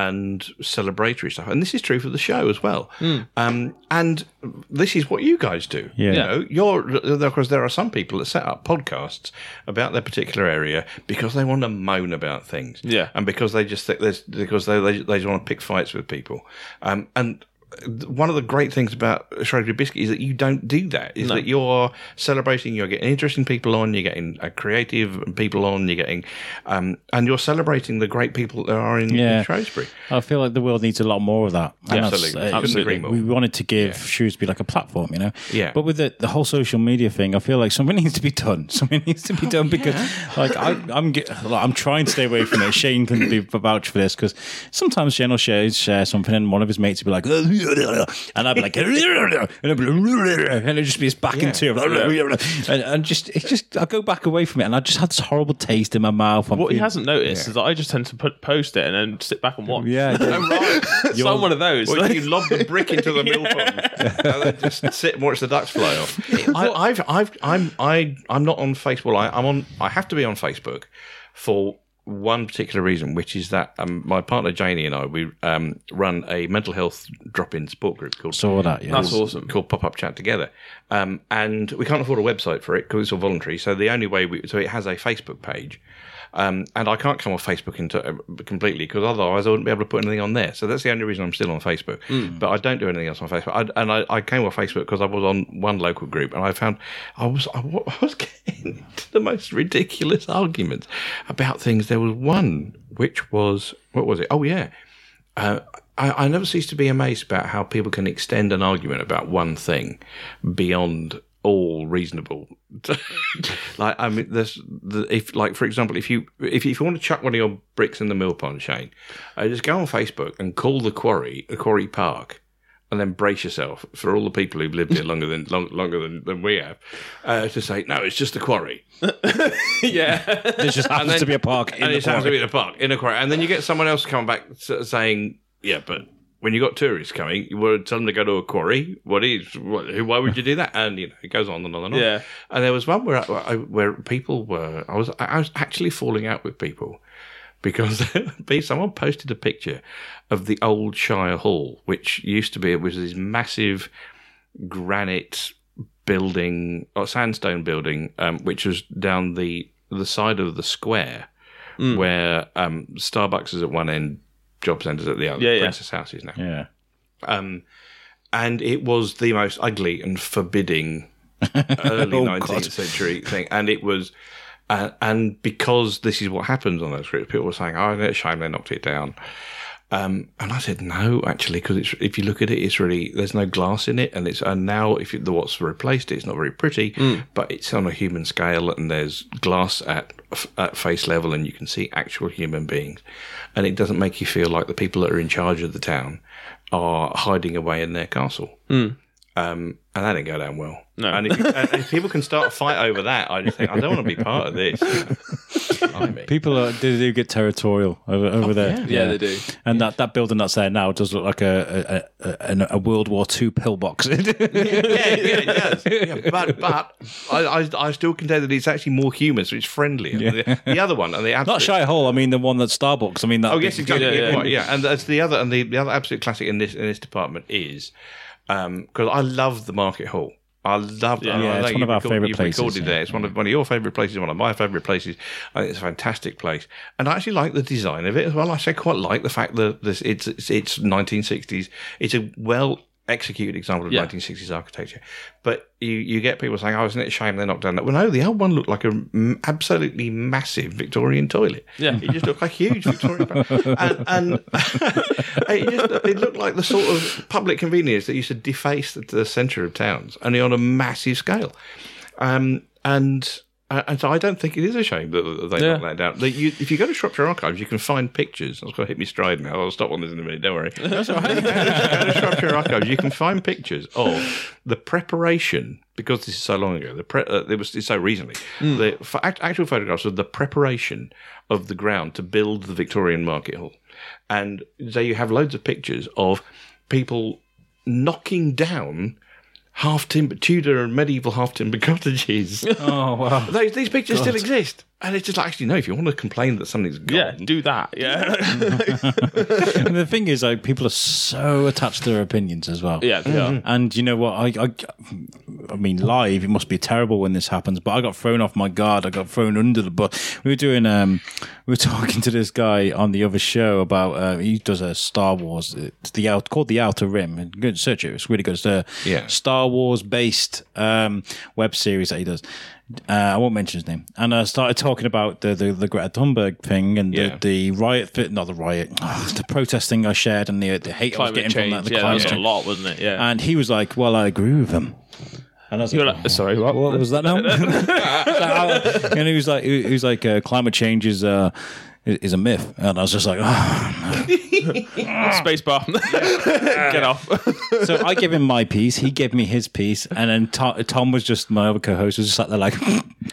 and celebratory stuff, and this is true for the show as well. Um, and this is what you guys do. Yeah. You know, you're of course there are some people that set up podcasts about their particular area because they want to moan about things. Yeah. and because they just think there's because they they, they just want to pick fights with people. Um, and one of the great things about Shrewsbury Biscuit is that you don't do that. Is that you're celebrating, you're getting interesting people on, you're getting uh, creative people on, you're getting, um, and you're celebrating the great people that are in, Yeah. in Shrewsbury. I feel like the world needs a lot more of that. And Absolutely. uh, Couldn't. We wanted to give Shrewsbury like a platform, you know. Yeah. But with the, the whole social media thing, I feel like something needs to be done. Something needs to be Oh, done because, like, I, I'm get, like, I'm trying to stay away from it. Shane can be vouch for this because sometimes Shane will share, share something and one of his mates will be like, and I'd be like, and I'd be like, and it'd just be his back and two, and, and just it just I go back away from it, and I just had this horrible taste in my mouth. I'm What he feeling- hasn't noticed is that I just tend to put, post it and then sit back and watch. Yeah, yeah. right. so I'm one of those. Or you lob the brick into the mill pond and then just sit and watch the ducks fly off. I, I've, I've, I'm, I, I'm not on Facebook. I, I'm on. I have to be on Facebook for one particular reason, which is that um, my partner Janie and I we um, run a mental health drop-in support group called Saw that, yeah. That's awesome. called Pop Up Chat Together, um, and we can't afford a website for it because it's all voluntary. So the only way we so it has a Facebook page, um, and I can't come off Facebook into, uh, completely because otherwise I wouldn't be able to put anything on there. So that's the only reason I'm still on Facebook. But I don't do anything else on Facebook. I, and I, I came off Facebook because I was on one local group, and I found I was I, I was getting into the most ridiculous arguments about things. There was one which was what was it? Oh yeah. Uh, I, I never cease to be amazed about how people can extend an argument about one thing beyond all reasonable. like I mean, there's the, if like for example, if you if you, if you want to chuck one of your bricks in the mill pond, Shane, uh, just go on Facebook and call the quarry the quarry park. And then brace yourself for all the people who've lived here longer than long, longer than, than we have uh, to say no, it's just a quarry. yeah. There just happens then- to be a park in and the it sounds to be a park in a quarry, and then you get someone else coming back saying, "Yeah, but when you got tourists coming, you would tell them to go to a quarry. What is? What, why would you do that?" And you know, it goes on and on and on. Yeah. And there was one where I, where people were. I was I was actually falling out with people because someone posted a picture of the old Shire Hall, which used to be it was this massive granite building or sandstone building, um, which was down the the side of the square where um, Starbucks is at one end, job centres at the other. Yeah, yeah. Princess Houses now. Yeah. Um, and it was the most ugly and forbidding early Oh, 19th God. century thing. And it was, uh, and because this is what happens on those groups, people were saying, oh, it's a shame they knocked it down. Um, and I said, no, actually, because it's, if you look at it, it's really, there's no glass in it. And it's, and now if you, the what's replaced it, it's not very pretty, but it's on a human scale and there's glass at, at face level and you can see actual human beings. And it doesn't make you feel like the people that are in charge of the town are hiding away in their castle. Um, and that didn't go down well. No. And if, and if people can start a fight over that, I just think I don't want to be part of this. Blimey. People are, they do get territorial over, over oh, there. Yeah, they do. And that, that building that's there now does look like a a, a, a, a World War II pillbox. yeah, yeah, it does. Yeah, but but I, I I still contend that it's actually more human, so it's friendlier. The, the other one and the Not absolute, Shire Hall. I mean the one that's Starbucks. I mean that. Oh yes, exactly. Yeah, Yeah, yeah. right, yeah. And that's the other and the, the other absolute classic in this in this department is um, because I love the market hall. I love Yeah. I Yeah, know it's one of our record- favourite you've places, Recorded yeah. there. It's one of one of your favourite places, one of my favourite places. I think it's a fantastic place, and I actually like the design of it as well. I actually quite like the fact that this it's it's, it's 1960s. It's a well executed example of Yeah. 1960s architecture. But you, you get people saying, "Oh, isn't it a shame they knocked down that?" Well, no, the old one looked like a m- absolutely massive Victorian toilet. Yeah. it just looked like a huge Victorian, and, and it, just, it looked like the sort of public convenience that used to deface the, the centre of towns, only on a massive scale. Um, and and so I don't think it is a shame that they Yeah. knocked that down. You, if you go to Shropshire Archives, you can find pictures. I was going to hit me stride now. I'll stop on this in a minute. Don't worry. That's all right. go to Shropshire Archives. You can find pictures of the preparation because this is so long ago. The pre- uh, it was it's so recently. The f- act- actual photographs of the preparation of the ground to build the Victorian Market Hall, and so you have loads of pictures of people knocking down half timber Tudor and medieval half timber cottages. Oh wow. Those, these pictures still exist. And it's just like, actually, no, if you want to complain that something's gone, Yeah, do that. Yeah, And the thing is, like, people are so attached to their opinions as well. yeah, they are. And you know what? I, I, I mean, live, it must be terrible when this happens. But I got thrown off my guard. I got thrown under the bus. We were doing, um, we were talking to this guy on the other show about. Uh, he does a Star Wars. It's the out called the Outer Rim. Good search it. It's really good. It's a Yeah. Star Wars based um, web series that he does. Uh, I won't mention his name. And I started talking about the the, the Greta Thunberg thing and Yeah. the, the riot, fit, not the riot, the protest thing I shared and the the hate I was Climate getting change. from that. The yeah, that climate was a change. lot, wasn't it? Yeah. And he was like, "Well, I agree with him." And I was You're like, like, sorry, what? "What was that now?" and he was like, "He he was like, uh, climate change is uh, is a myth." And I was just like, oh. Space bar. Get off. "So I gave him my piece, he gave me his piece, and then Tom, Tom was just my other co-host was just sat there like,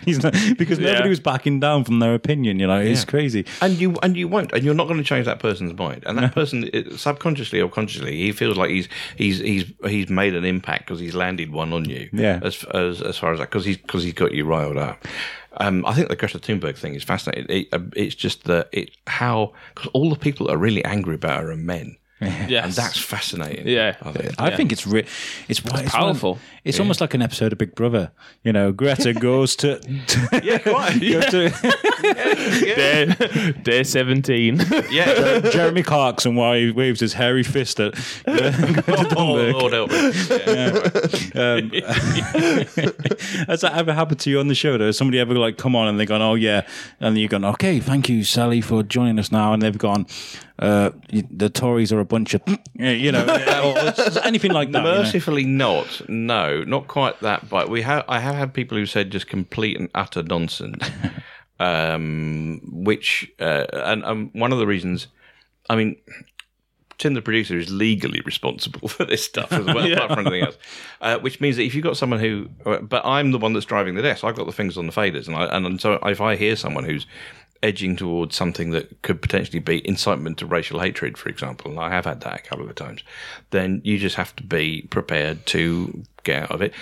he's not, because nobody Yeah. was backing down from their opinion. You know, it's Yeah. crazy." and you and you won't, and you're not going to change that person's mind. And that person, it, subconsciously or consciously, he feels like he's he's he's he's made an impact because he's landed one on you. Yeah. As as as far as that, because he's because he's got you riled up. Um, I think the Greta Thunberg thing is fascinating. It, uh, it's just that it how because all the people that are really angry about her are men. Yes. And that's fascinating. Yeah. I think. I think it's re- it's, it's one of- powerful. It's almost like an episode of Big Brother. You know, Greta goes to, yeah, quite. goes to day, day 17. Yeah. Uh, Jeremy Clarkson while he waves his hairy fist at oh, Greta oh, Thunberg. Lord help me. Yeah. Um, has that ever happened to you on the show? Though, Has somebody ever like come on and they've gone, "Oh yeah," and then you've gone, "Okay, thank you, Sally, for joining us now," and they've gone, uh, "The Tories are a bunch of," you know, or anything like that. you know? Mercifully not. No, not quite that. But we have. I have had people who said just complete and utter nonsense. um, which uh, and um, one of the reasons. I mean, Tim, the producer, is legally responsible for this stuff as well, apart from anything else. Uh, which means that if you've got someone who, uh, but I'm the one that's driving the desk. I've got the fingers on the faders, and I, and so if I hear someone who's edging towards something that could potentially be incitement to racial hatred, for example, and I have had that a couple of times, then you just have to be prepared to get out of it.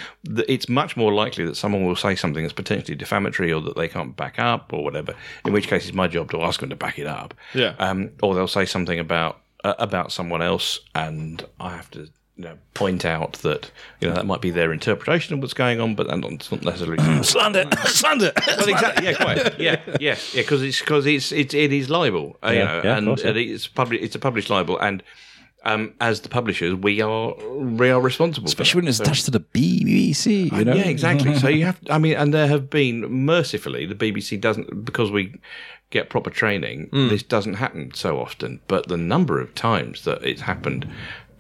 It's much more likely that someone will say something that's potentially defamatory or that they can't back up or whatever. In which case, it's my job to ask them to back it up. Yeah. Um, or they'll say something about uh, about someone else, and I have to. You know, point out that you know that might be their interpretation of what's going on, but that's not necessarily slander, slander. well, exactly. Yeah, quite. Yeah, yeah, yeah. Because it's because it's it's it is libel. uh, you Yeah, know, yeah, and course, yeah. it's public. It's a published libel, and um, as the publishers, we are we are responsible. Especially when it's attached to the BBC. You know? Yeah, exactly. so you have. I mean, and there have been mercifully the BBC doesn't because we get proper training. Hmm. This doesn't happen so often, but the number of times that it's happened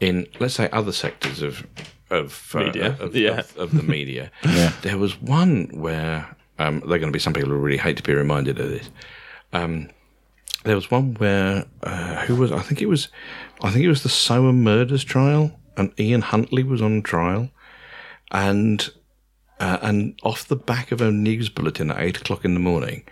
in, let's say, other sectors of of uh, Media. of, Yeah. of, of the media. There was one where um, there are going to be some people who really hate to be reminded of this. Um, there was one where uh, who was I think it was I think it was the Soham murders trial, and Ian Huntley was on trial, and uh, and off the back of a news bulletin at eight o'clock in the morning,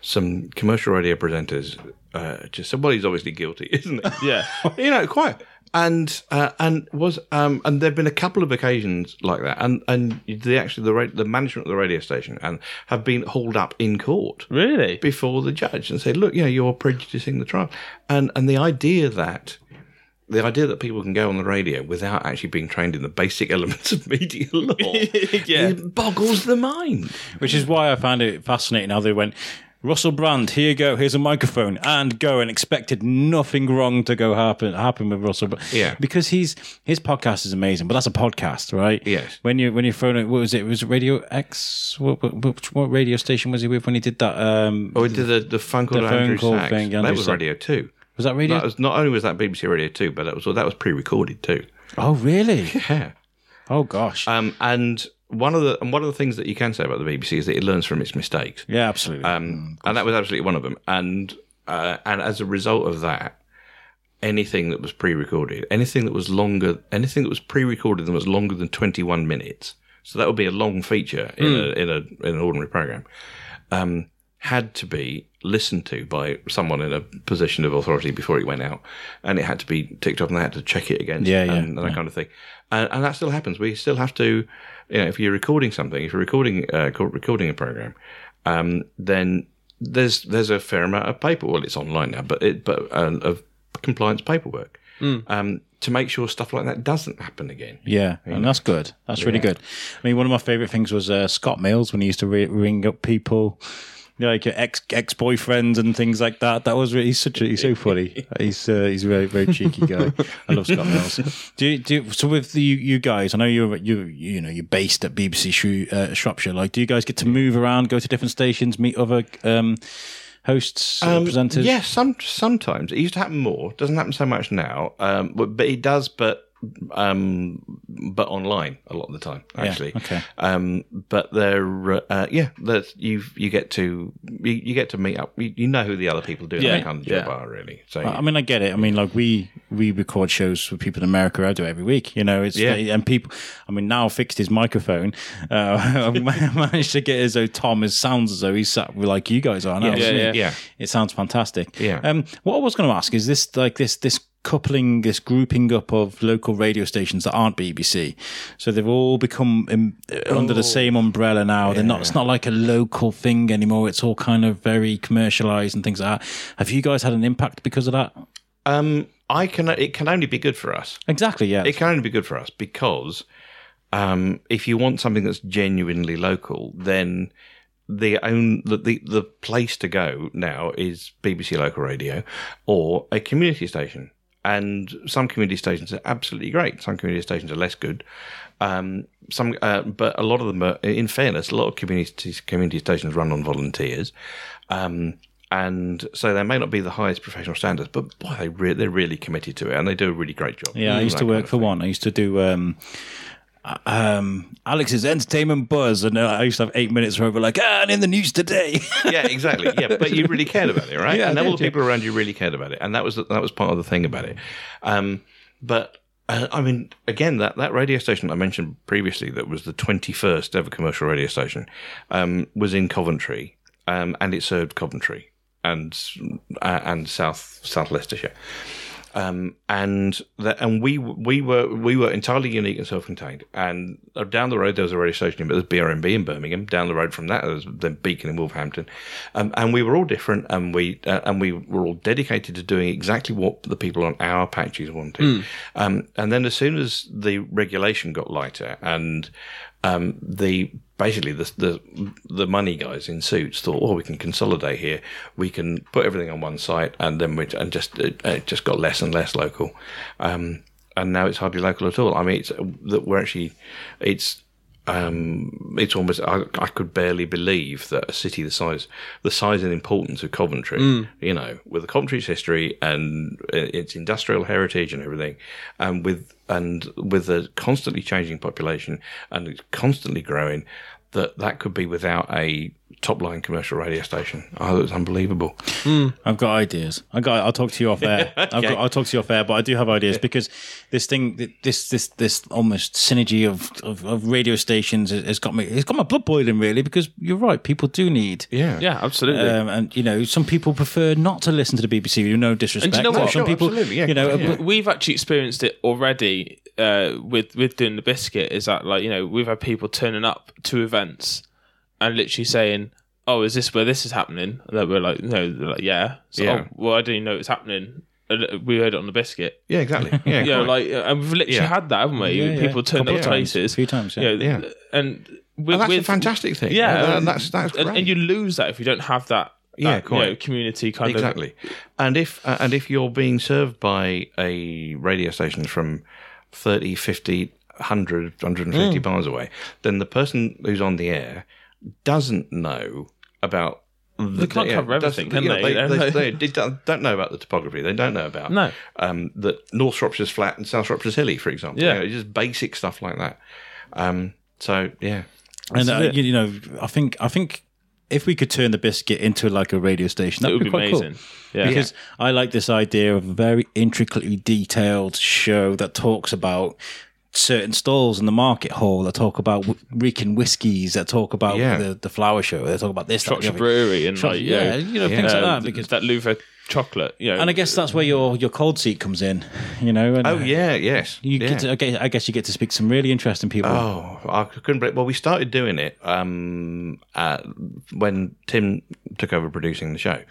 some commercial radio presenters uh, just said, "Well, he's obviously guilty, isn't he?" Yeah. you know, quite. And uh, and was um and there've been a couple of occasions like that, and and the actually the ra- the management of the radio station and have been hauled up in court Really? before the judge and said, look, you know, you're prejudicing the trial. And and the idea that the idea that people can go on the radio without actually being trained in the basic elements of media law Yeah. it boggles the mind. Which is why I found it fascinating how they went, Russell Brand, here you go, here's a microphone, and go, and expected nothing wrong to go happen happen with Russell Brand. Yeah. Because he's his podcast is amazing, but that's a podcast, right? Yes. When you when you phone it, what was it? It was Radio X. What, what, what, radio station was he with when he did that? Um, Oh, we did the, the phone call The phone Andrew call Sachs. thing, that was Radio 2. was that radio? That was, not only was that BBC Radio 2, but that was, that was pre-recorded too. oh, really? Yeah. Oh, gosh. Um, and one of the and one of the things that you can say about the BBC is that it learns from its mistakes. yeah, absolutely. Um, and that was absolutely one of them. And uh, and as a result of that, anything that was pre-recorded, anything that was longer, anything that was pre-recorded and was longer than twenty-one minutes, so that would be a long feature in a in a in an ordinary program, um, had to be listened to by someone in a position of authority before it went out, and it had to be ticked off, and they had to check it against, Yeah, yeah, and, and that kind of thing. And, and that still happens. We still have to, you know, if you're recording something, if you're recording uh, recording a program, um, then there's there's a fair amount of paper. Well, it's online now, but it but uh, of compliance paperwork um, to make sure stuff like that doesn't happen again. Yeah, and that's good. That's really good. I mean, one of my favorite things was uh, Scott Mills when he used to re- ring up people. Like ex ex boyfriends and things like that. That was really he's such a he's so funny. He's uh, he's a very very cheeky guy. I love Scott Mills. Do you, do you, so with the you, you guys? I know you're you you know you're based at BBC Shrew, uh, Shropshire. Like, do you guys get to move around, go to different stations, meet other um, hosts, uh, presenters? Yeah, some sometimes it used to happen more. Doesn't happen so much now, um, but, but it does. But um, but online a lot of the time, actually. okay. Um, but they're uh, yeah, that you you get to you, you get to meet up. You, you know who the other people doing Yeah, that kind of job yeah. are really. So I mean, I get it. I mean, like we we record shows for people in America. I do it every week. You know, it's Yeah. and people. I mean, now I fixed his microphone. Uh, I managed to get as though Tom is sounds as though he's sat with like you guys are now. Yeah, yeah. yeah. It sounds fantastic. Yeah. Um, what I was going to ask is this like this this coupling this grouping up of local radio stations that aren't BBC. So they've all become um, under the same umbrella now. They're not. It's not like a local thing anymore. It's all kind of very commercialized and things like that. Have you guys had an impact because of that? Um, I can. It can only be good for us. Exactly. Yeah. It can only be good for us because um, if you want something that's genuinely local, then the own the, the the place to go now is BBC local radio or a community station. And some community stations are absolutely great. Some community stations are less good. Um, some, uh, but a lot of them are. In fairness, a lot of community community stations run on volunteers. Um, and so they may not be the highest professional standards, but boy, they re- they're really committed to it, and they do a really great job. Yeah, I used to kind work of for thing. one. I used to do um, um, Alex's entertainment buzz, and uh, I used to have eight minutes where we're like, ah, and in the news today. yeah, exactly. Yeah, but you really cared about it, right? Yeah, and all the people around you really cared about it, and that was that was part of the thing about it. Um, but uh, I mean, again, that that radio station I mentioned previously, that was the twenty first ever commercial radio station, um, was in Coventry, um, and it served Coventry and uh, and South South Leicestershire. Um, and that, and we we were we were entirely unique and self-contained. And uh, down the road there was a radio station, but there's BRMB in Birmingham. Down the road from that there was the Beacon in Wolverhampton, um, and we were all different, and we uh, and we were all dedicated to doing exactly what the people on our patches wanted. Um, and then as soon as the regulation got lighter and um, the basically the, the the money guys in suits thought, oh, we can consolidate here. We can put everything on one site, and then we and just it, it just got less and less local, um, and now it's hardly local at all. I mean, it's that we're actually it's. Um, it's almost I, I could barely believe that a city the size the size and importance of Coventry, hmm. you know, with the Coventry's history and uh, its industrial heritage and everything, and with and with a constantly changing population and it's constantly growing, that that could be without a top line commercial radio station. Oh, it's unbelievable. I've got ideas. I got. I'll talk to you off air. I've got, I'll talk to you off air, but I do have ideas because this thing, this this this almost synergy of, of, of radio stations has has got me. It's got my blood boiling really because you're right. People do need. Yeah, Yeah, absolutely. Um, and you know, some people prefer not to listen to the BBC. with No disrespect. And do you know what? Some Sure, people, absolutely, yeah, you know, yeah. we've actually experienced it already uh, with with doing the biscuit. Is that like you know we've had people turning up to events and literally saying, "Oh, is this where this is happening?" And then we're like, "No," they're like, "Yeah." So, Yeah. "Oh, well, I didn't even know it was happening. And, uh, We heard it on the biscuit. yeah, exactly. Yeah, Yeah, quite. like, uh, and we've literally Yeah. had that, haven't we? Yeah, yeah. People turn Couple up of to times. places, A few times, yeah. You know, Yeah. and with, And that's with, a fantastic thing. Yeah, and that's that's and, great. and you lose that if you don't have that. Yeah, that, you quite. know, community kind of exactly. And if uh, and if you're being served by a radio station from 30, 50, 100, 150 Mm. miles away, then the person who's on the air doesn't know about. They can't cover everything, can you know, they? They, they, they don't, don't know about the topography. They don't know about No. um, that North Shropshire's flat and South Shropshire's hilly, for example. Yeah. You know, just basic stuff like that. Um, so yeah, and uh, you know, I think I think if we could turn the biscuit into like a radio station, that would would be be quite amazing. cool. Yeah. Because I like this idea of a very intricately detailed show that talks about certain stalls in the market hall that talk about w- Rican whiskies that talk about Yeah. the, the flower show that talk about this that, Shropshire. Brewery and Shropshire- like yeah, you know, you know, things like uh, that, because- that Louvre chocolate. You know, And I guess that's where your, your cool seat comes in, you know. And Oh yeah, yes. You yeah. get to, okay, I guess you get to speak to some really interesting people. Oh, I couldn't believe. Well, we started doing it um, uh, when Tim took over producing the show.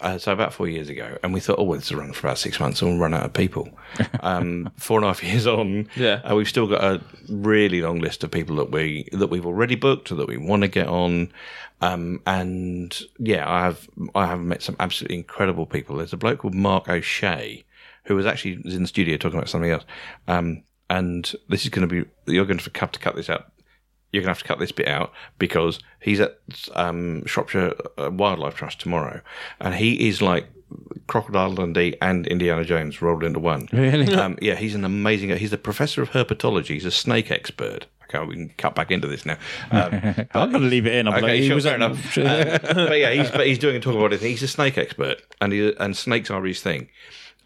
Uh, so about four years ago, and we thought, oh, well, this will run for about six months, and we'll run out of people. Um, four and a half years on, Yeah. uh, we've still got a really long list of people that we that we've already booked or that we want to get on. Um, and yeah, I have I have met some absolutely incredible people. There's a bloke called Mark O'Shea who was actually was in the studio talking about something else. Um, and this is going to be you're going to have to cut this out. You're going to have to cut this bit out because he's at um, Shropshire uh, Wildlife Trust tomorrow, and he is like Crocodile Dundee and Indiana Jones rolled into one. Really? Um, yeah, he's an amazing. He's a professor of herpetology. He's a snake expert. Okay, we can cut back into this now. Um, I'm going to leave it in. I'm Okay, like, he sure, was fair enough. Um, but yeah, he's but he's doing a talk about it. He's a snake expert, and he, and snakes are his thing.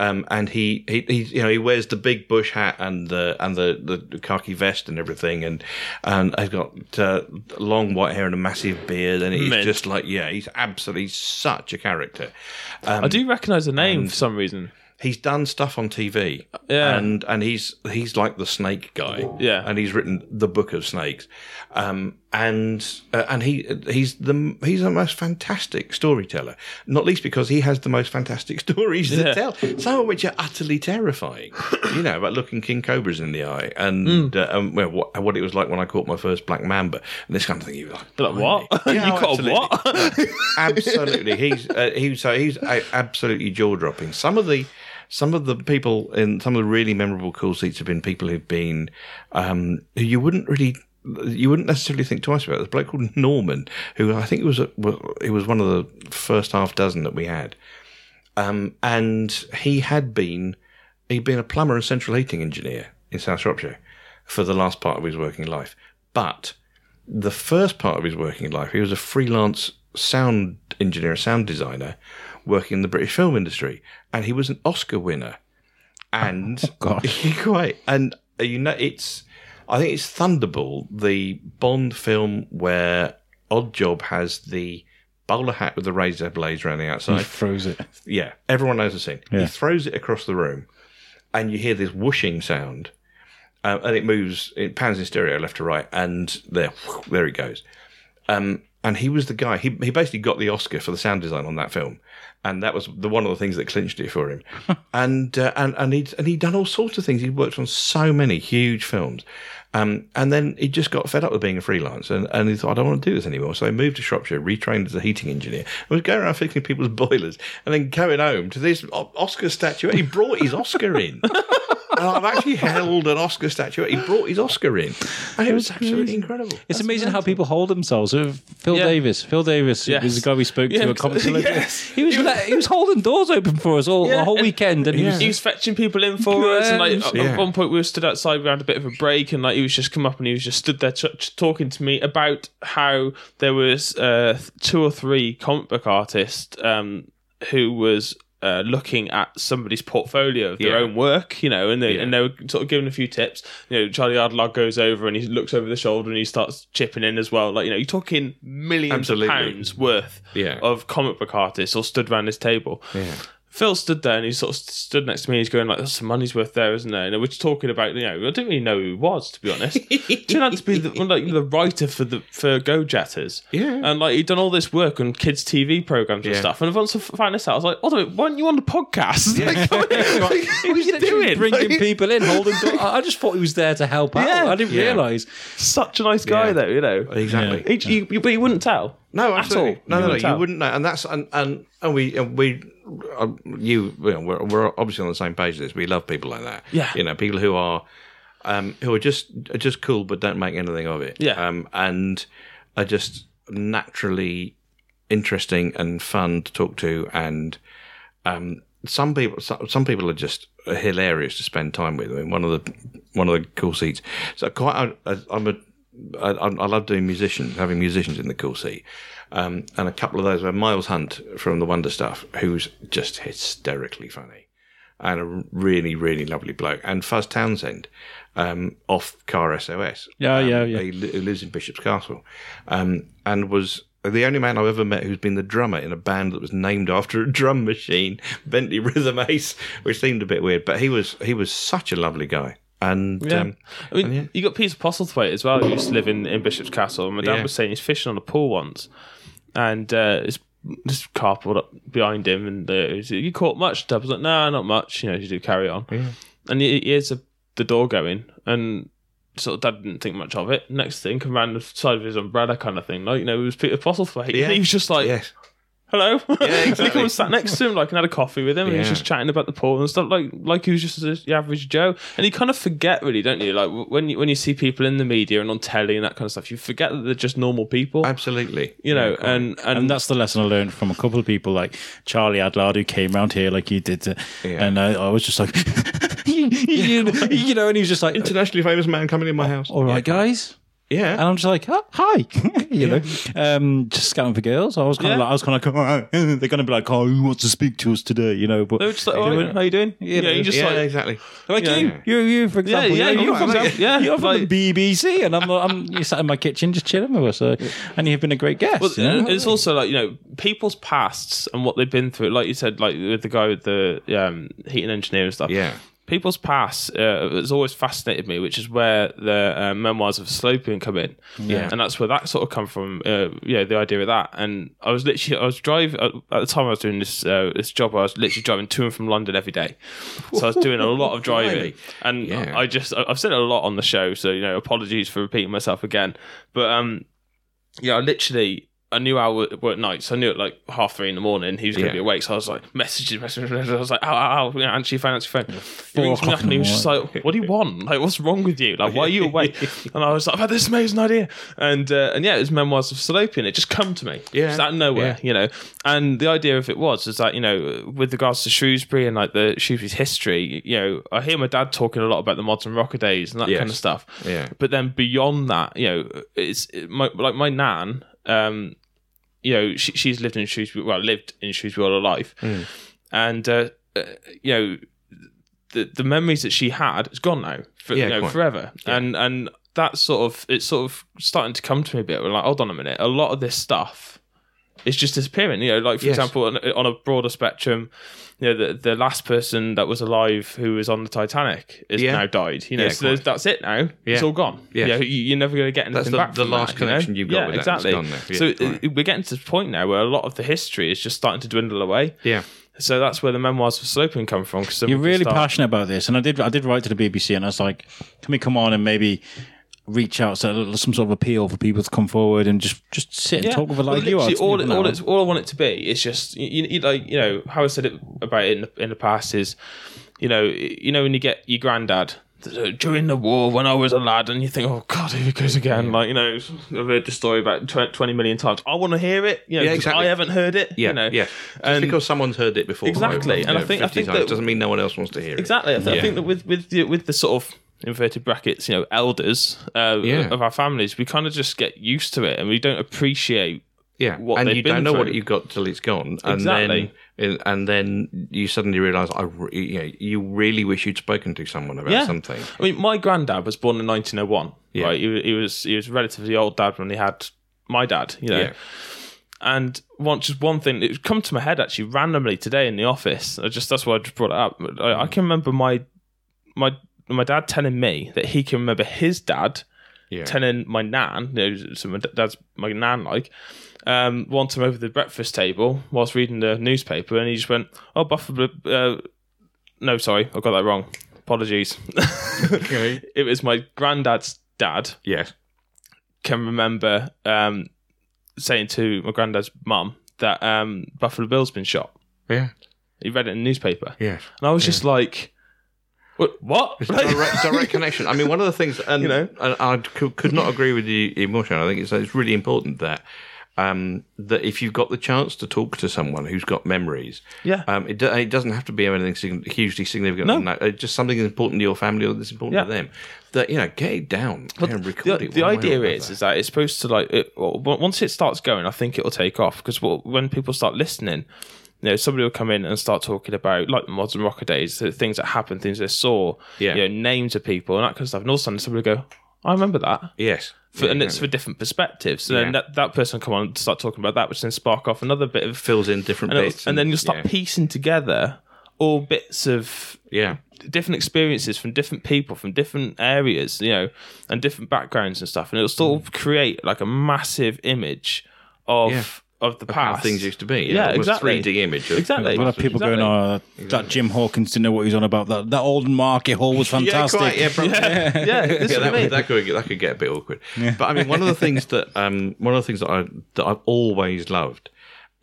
Um, and he, he, he, you know, he wears the big bush hat and the and the, the khaki vest and everything, and and he's got uh, long white hair and a massive beard, and he's just like, yeah, he's absolutely such a character. Um, I do recognise the name for some reason. he's done stuff on TV, Yeah. and and he's he's like the snake guy, Yeah. and he's written the book of snakes, um, and uh, and he he's the he's the most fantastic storyteller, not least because he has the most fantastic stories Yeah. to tell, some of which are utterly terrifying, you know, about looking king cobras in the eye, and Hmm. uh, um, well, what what it was like when I caught my first black mamba, and this kind of thing. You like, Like, what? "Blimey." You caught absolutely. what? No, absolutely, he's uh, he's so he's uh, absolutely jaw dropping. Some of the some of the people in some of the really memorable cool seats have been people who've been um, who you wouldn't really. You wouldn't necessarily think twice about. it. There's a bloke called Norman, who I think was a, he was one of the first half dozen that we had, um, and he had been he'd been a plumber and central heating engineer in South Shropshire for the last part of his working life. But the first part of his working life, he was a freelance sound engineer, a sound designer, working in the British film industry, and he was an Oscar winner. And gosh. quite, and uh, you know, it's I think it's Thunderball, the Bond film where Odd Job has the bowler hat with the razor blades around the outside. He froze it. Yeah, everyone knows the scene. Yeah. He throws it across the room, and you hear this whooshing sound, uh, and it moves. It pans in stereo left to right, and there, there it goes. Um, and he was the guy. He he basically got the Oscar for the sound design on that film, and that was the one of the things that clinched it for him. and uh, and and he and he'd done all sorts of things. He'd worked on so many huge films. Um, and then he just got fed up with being a freelance and, and he thought, I don't want to do this anymore. So he moved to Shropshire, retrained as a heating engineer, and was going around fixing people's boilers and then going home to this Oscar statuette. He brought his Oscar in. and I've actually held an Oscar statuette. He brought his Oscar in. And it was absolutely incredible. It's amazing how people hold themselves. So Phil Yeah. Davis, Phil Davis Yes. was the guy we spoke Yeah, to at Comics Unlimited. yes. He was let- he was holding doors open for us all Yeah. the whole weekend, and he was He was fetching people in for us, and like at Yeah. one point we were stood outside, we had a bit of a break, and like he was just come up and he was just stood there ch- ch- talking to me about how there was uh, two or three comic book artists um, who was. Uh, looking at somebody's portfolio of their Yeah. own work, you know, and they Yeah. and they were sort of giving a few tips. You know, Charlie Adlard goes over and he looks over the shoulder and he starts chipping in as well. Like you know, you're talking millions Absolutely. of pounds worth Yeah. of comic book artists all stood around this table. Yeah. Phil stood there and he sort of stood next to me. He's going like, "There's some money's worth there, isn't there?" And we're just talking about, you know, I didn't really know who he was to be honest. Turned out to be the, like the writer for the for Go Jetters. Yeah. and like he'd done all this work on kids' TV programs and Yeah. stuff. And once I found this out, I was like, "Oh, wait, why aren't you on the podcast? Like, what are you- what are you doing?" bringing Like, people in, holding doors. I I just thought he was there to help out. Yeah. I didn't Yeah. realise. Such a nice guy, Yeah. though. You know, Exactly. He- you- you- but you wouldn't tell. No, At absolutely. all. No, You no, no. You tell. wouldn't know, and that's and and, and we and we, uh, you, you know, we're, we're obviously on the same page. As this, we love people like that. Yeah. you know, people who are, um, who are just are just cool but don't make anything of it. Yeah. um, and are just naturally interesting and fun to talk to, and um, some people some, some people are just hilarious to spend time with. I mean, one of the one of the cool seats. So quite, I, I'm a I, I love doing musicians, having musicians in the cool seat. Um, and a couple of those were Miles Hunt from the Wonder Stuff, who's just hysterically funny and a really, really lovely bloke. And Fuzz Townsend um, off Car SOS. Yeah, um, yeah, yeah. Who lives in Bishop's Castle um, and was the only man I've ever met who's been the drummer in a band that was named after a drum machine, Bentley Rhythm Ace, which seemed a bit weird. But he was he was such a lovely guy. And Yeah. um, I mean, yeah. you got Peter Postlethwaite as well, who used to live in, in Bishop's Castle. And my dad Yeah. was saying he's fishing on a pool once, and uh, his just car pulled up behind him, and uh, he "You caught much?" Dad was like, "No, not much." You know, you do carry on. And he, he hears the, the door going, and sort of dad didn't think much of it. Next thing, come around the side of his umbrella, kind of thing. Like you know, it was Peter Postlethwaite. Yeah. And he was just like, yes, hello. Yeah, and he exactly. come and sat next to him, like, and had a coffee with him, and he was Yeah. just chatting about the pool and stuff, like, like he was just the average Joe. And you kind of forget, really, don't you? Like w- when you when you see people in the media and on telly and that kind of stuff, you forget that they're just normal people. absolutely. you know, Yeah, and, and And that's the lesson I learned from a couple of people, like Charlie Adlard, who came round here like you did. uh, Yeah. And I, I was just like, you, you know, and he was just like, internationally famous man coming in my house. all right, guys. Yeah. And I'm just like, oh, hi, you know, um, just scouting for girls. I was kind of Yeah. like, I was kind of like, they're going to be like, oh, who wants to speak to us today, you know? But they were just like, "All right, how you doing? Yeah, you just yeah, like, exactly. like Yeah. you, you, you, for example, yeah, know, you you're from, example, yeah, you're from like- the BBC, and I'm, I'm you sat in my kitchen just chilling with us, uh, and you've been a great guest. Well, you know? it's also like you know people's pasts and what they've been through. Like you said, like with the guy with the um, heating engineer and stuff. Yeah. People's past uh, has always fascinated me, which is where the uh, memoirs of Salopian come in. Yeah. and that's where that sort of come from. Uh, yeah, the idea of that. And I was literally, I was driving at the time I was doing this uh, this job. I was literally driving to and from London every day, so I was doing a lot of driving. And Yeah. I just, I've said it a lot on the show, so you know, apologies for repeating myself again. But um, yeah, I literally. I knew I would work nights. So I knew at like half three in the morning he was going to Yeah. be awake. So I was like, messages, messages, messages. I was like, ow, ow, ow, answer your phone, answer your phone. He rings me up and he was just like, what do you want? Like, what's wrong with you? Like, why are you awake? and I was like, I've had this amazing idea. And uh, and yeah, it was Memoirs of Salopian. It just come to me. Yeah. Just out of nowhere, Yeah. you know. And the idea of it was, is that, you know, with regards to Shrewsbury and like the Shrewsbury's history, you know, I hear my dad talking a lot about the modern rocker days and that Yes. kind of stuff. Yeah. But then beyond that, you know, it's it, my, like my nan, um, you know, she, she's lived in Shrewsbury, well, lived in Shrewsbury all her life. Hmm. And, uh, uh, you know, the, the memories that she had is gone now, for, Yeah, you know, forever. And, and that's sort of, it's sort of starting to come to me a bit. We're like, hold on a minute. A lot of this stuff is just disappearing. You know, like for Yes. example, on, on a broader spectrum, you know, the the last person that was alive who was on the Titanic is Yeah. now died. You know, Yeah, so there's- that's it now. It's all gone. Yeah. Yeah, you, you're never going to get anything That's the- back. the from last that, you know? connection you've got yeah, with that. Exactly. gone. Yeah, so right. we're getting to the point now where a lot of the history is just starting to dwindle away. Yeah. So that's where the memoirs of Salopian come from. Cause You're really passionate about this, and I did. I did write to the BBC, and I was like, "Can we come on and maybe reach out to some sort of appeal for people to come forward and just just sit and talk with it like you are?" all, you it, all, it's, all I want it to be is just you, you like you know how I said it about it in the, in the past is you know you know when you get your granddad uh, during the war when I was a lad and you think oh god here it goes again like you know I've heard the story about 20 million times I want to hear it you know Yeah, 'cause exactly. I haven't heard it Yeah, you know yeah. Just and because someone's heard it before, Exactly, you and I think- I think times that- doesn't mean no one else wants to hear it. Exactly. I, th- I think that with with the, with the sort of inverted brackets, you know, elders uh, Yeah. of our families, we kind of just get used to it, and we don't appreciate. Yeah, what and you don't know what through. you got till it's gone, and Exactly. then and then you suddenly realise, I re- you know, you really wish you'd spoken to someone about Yeah. something. I mean, my granddad was born in 1901. Yeah. Right, he, he was he was a relatively old dad when he had my dad. You know. Yeah. And one just one thing it come to my head actually randomly today in the office. I just that's why I just brought it up. I, I can remember my my my dad telling me that he can remember his dad Yeah, telling my nan, you know, so my dad's my nan like, um, one time over the breakfast table whilst reading the newspaper, and he just went, "Oh, Buffalo." Uh, no, sorry, I got that wrong. Apologies. Okay. it was my granddad's dad yes, can remember um, saying to my granddad's mum that um, Buffalo Bill's been shot. yeah, He read it in the newspaper, Yeah. and I was just like, "What? What?" direct, direct connection. I mean, one of the things, and You know? and I could, not agree with you more, emotionally. I think it's, it's really important that um, that if you've got the chance to talk to someone who's got memories, Yeah. um, it, do, it doesn't have to be anything hugely significant. No. No. just something that's important to your family or that's important to Yeah. them. That you know, get it down and record the, it. the one way or idea is is that it's supposed to like it, once it starts going i think it'll take off because when people start listening you know somebody will come in and start talking about like the modern rocker days the things that happened things they saw Yeah. you know names of people and that kind of stuff and all of a sudden somebody will go i remember that yes, for, and it's for different perspectives. So then that, that person will come on and start talking about that, which then spark off another bit of fills in different and, bits, and then you'll start yeah. piecing together all bits of yeah. different experiences from different people from different areas, you know, and different backgrounds and stuff, and it'll still mm. create like a massive image of Yeah. of the how past. things used to be. Yeah, It was exactly. 3D image. Of, Exactly. We'll have people Exactly. going, oh, that Jim Hawkins didn't know what he was on about. That that old market hall was fantastic. Yeah, quite, yeah, probably. yeah, this yeah, is that, me. would- that could that could get a bit awkward. But I mean, one of the things that um, one of the things that I that I've always loved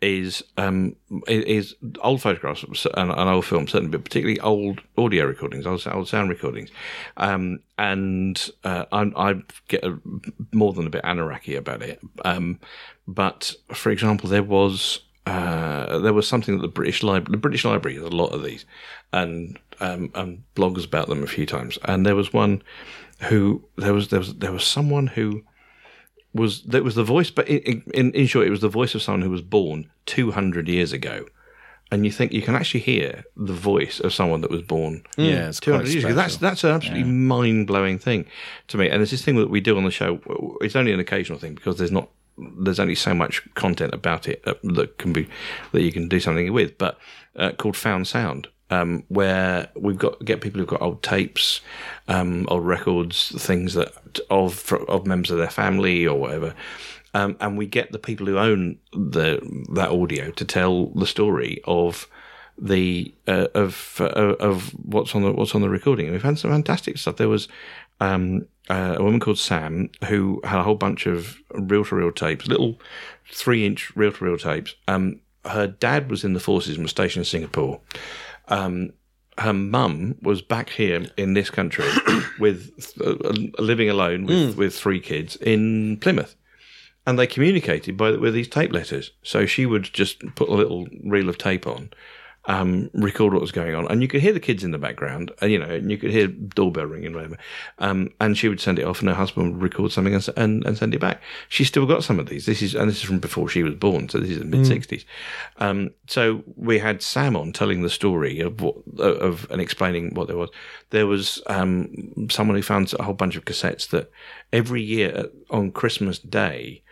is um, is old photographs and, and old films, certainly, but particularly old audio recordings, old, old sound recordings. Um, and uh, I, I get a, more than a bit anarchy about it. Um, but for example, there was uh, there was something that the British Library, the British Library has a lot of these, and um, and blogs about them a few times. And there was one who there was there was there was someone who was that was the voice, but in, in in short, it was the voice of someone who was born two hundred years ago. And you think you can actually hear the voice of someone that was born Yeah, it's two years ago. That's that's an absolutely mind blowing thing to me. And it's this thing that we do on the show. It's only an occasional thing because there's not there's only so much content about it that, that can be that you can do something with. But uh, called Found Sound, um, where we've got get people who've got old tapes, um, old records, things that of of members of their family or whatever. Um, and we get the people who own the that audio to tell the story of the uh, of uh, of what's on the what's on the recording. And we've had some fantastic stuff. There was um, uh, a woman called Sam who had a whole bunch of reel to reel tapes, little three inch reel to reel tapes. Um, her dad was in the forces and was stationed in Singapore. Um, her mum was back here in this country with uh, living alone with, with three kids in Plymouth and they communicated by with these tape letters. So she would just put a little reel of tape on, um, record what was going on, and you could hear the kids in the background, and you know, and you could hear doorbell ringing, whatever. Um, and she would send it off, and her husband would record something and, and, and send it back. She still got some of these. This is and this is from before she was born, so this is the mid sixties. Um, so we had Sam on telling the story of what of and explaining what there was. There was um, someone who found a whole bunch of cassettes that every year on Christmas Day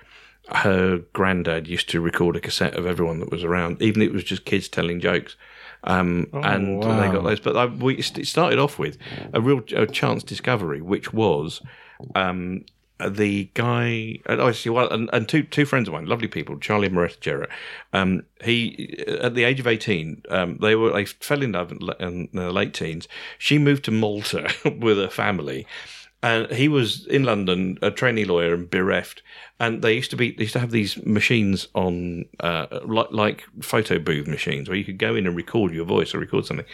her granddad used to record a cassette of everyone that was around, even if it was just kids telling jokes. Um, and they got those. But I, we it started off with a real a chance discovery, which was um, the guy. and I see. Well, and, and two two friends of mine, lovely people, Charlie and Moretta Jarrett. Um, he at the age of eighteen, um, they were they fell in love in, in their late teens. She moved to Malta with her family and he was in London, a trainee lawyer and bereft. And they used to be, they used to have these machines on, uh, like, like photo booth machines, where you could go in and record your voice or record something.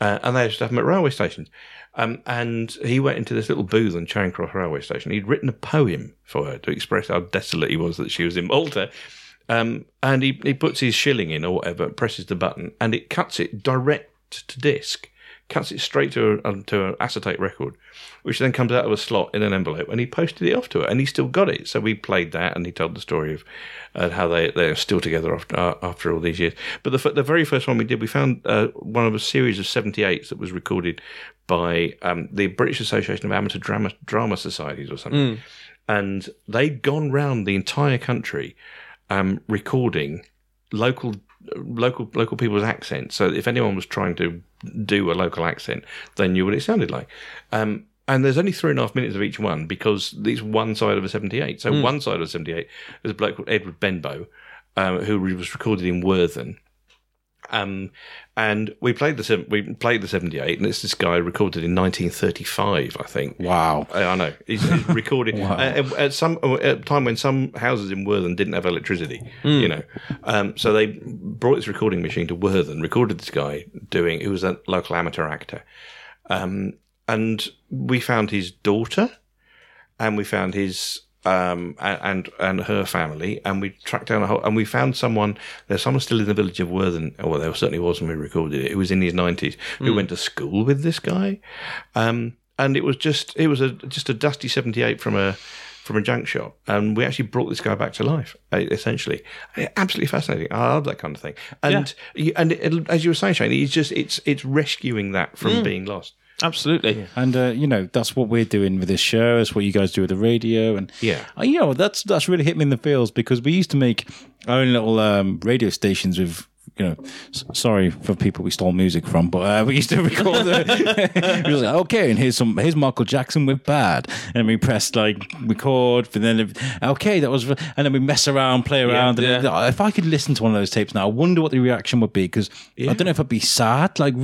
Uh, and they used to have them at railway stations. Um, and he went into this little booth on Charing Cross railway station. He'd written a poem for her to express how desolate he was that she was in Malta. Um, and he, he puts his shilling in or whatever, presses the button, and it cuts it direct to disc, cuts it straight to a, um, to an acetate record, which then comes out of a slot in an envelope, and he posted it off to her, and he still got it. So we played that, and he told the story of uh, how they they're still together after uh, after all these years. But the the very first one we did, we found uh, one of a series of seventy eights that was recorded by um, the British Association of Amateur Drama Drama Societies or something, and they'd gone round the entire country um, recording local local local people's accents. So if anyone was trying to do a local accent, they knew what it sounded like. Um, and there's only three and a half minutes of each one because it's one side of a 78. So one side of a 78 is a bloke called Edward Benbow, um, who was recorded in Worthen. Um, and we played the we played the 78, and it's this guy recorded in 1935, I think. Wow. I I know. He's, he's recording at, at some at a time when some houses in Worthen didn't have electricity. You know, um, so they brought this recording machine to Worthen, recorded this guy doing. Who was a local amateur actor, um, and we found his daughter, and we found his. Um, and and her family, and we tracked down a whole, and we found someone. There's someone still in the village of Worthen. Oh, well, there certainly was when we recorded it. Who was in his nineties, who went to school with this guy, um, and it was just it was a just a dusty 78 from a from a junk shop. And we actually brought this guy back to life essentially. Absolutely fascinating. I love that kind of thing. And you, and it, as you were saying Shane, it's just it's it's rescuing that from being lost Absolutely. And uh, you know that's what we're doing with this show. That's what you guys do with the radio, and Yeah. uh, you know that's that's really hit me in the feels because we used to make our own little um, radio stations with. You know, s- sorry for people we stole music from, but uh, we used to record. The, we was like, okay, and here's some, here's Michael Jackson with "Bad," and we pressed like record, and then okay, that was, and then we mess around, play around. and yeah. If I could listen to one of those tapes now, I wonder what the reaction would be because I don't know if I'd be sad, like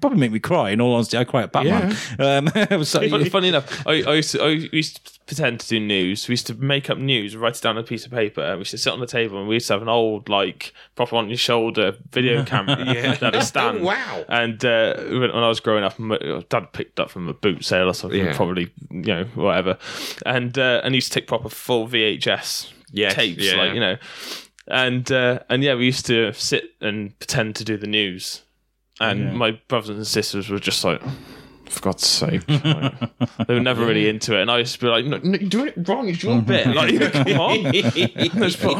probably make me cry. In all honesty, I cry at Batman. Um, so, Funny, funny enough, I, I, used to, I used to pretend to do news. We used to make up news, write it down on a piece of paper, and we used to sit on the table and we used to have an old, like, proper on your shoulder video camera Yeah. that a stand. Oh, wow. And uh, when, when I was growing up, my dad picked up from a boot sale or something, Yeah. probably, you know, whatever. And uh, and he used to take proper full VHS Yes, tapes, yeah. like, you know. And uh, and yeah, we used to sit and pretend to do the news. And my brothers and sisters were just like, for God's sake. Like, they were never really into it. And I used to be like, no, no you're doing it wrong. It's your bit. Like, come on. Just put-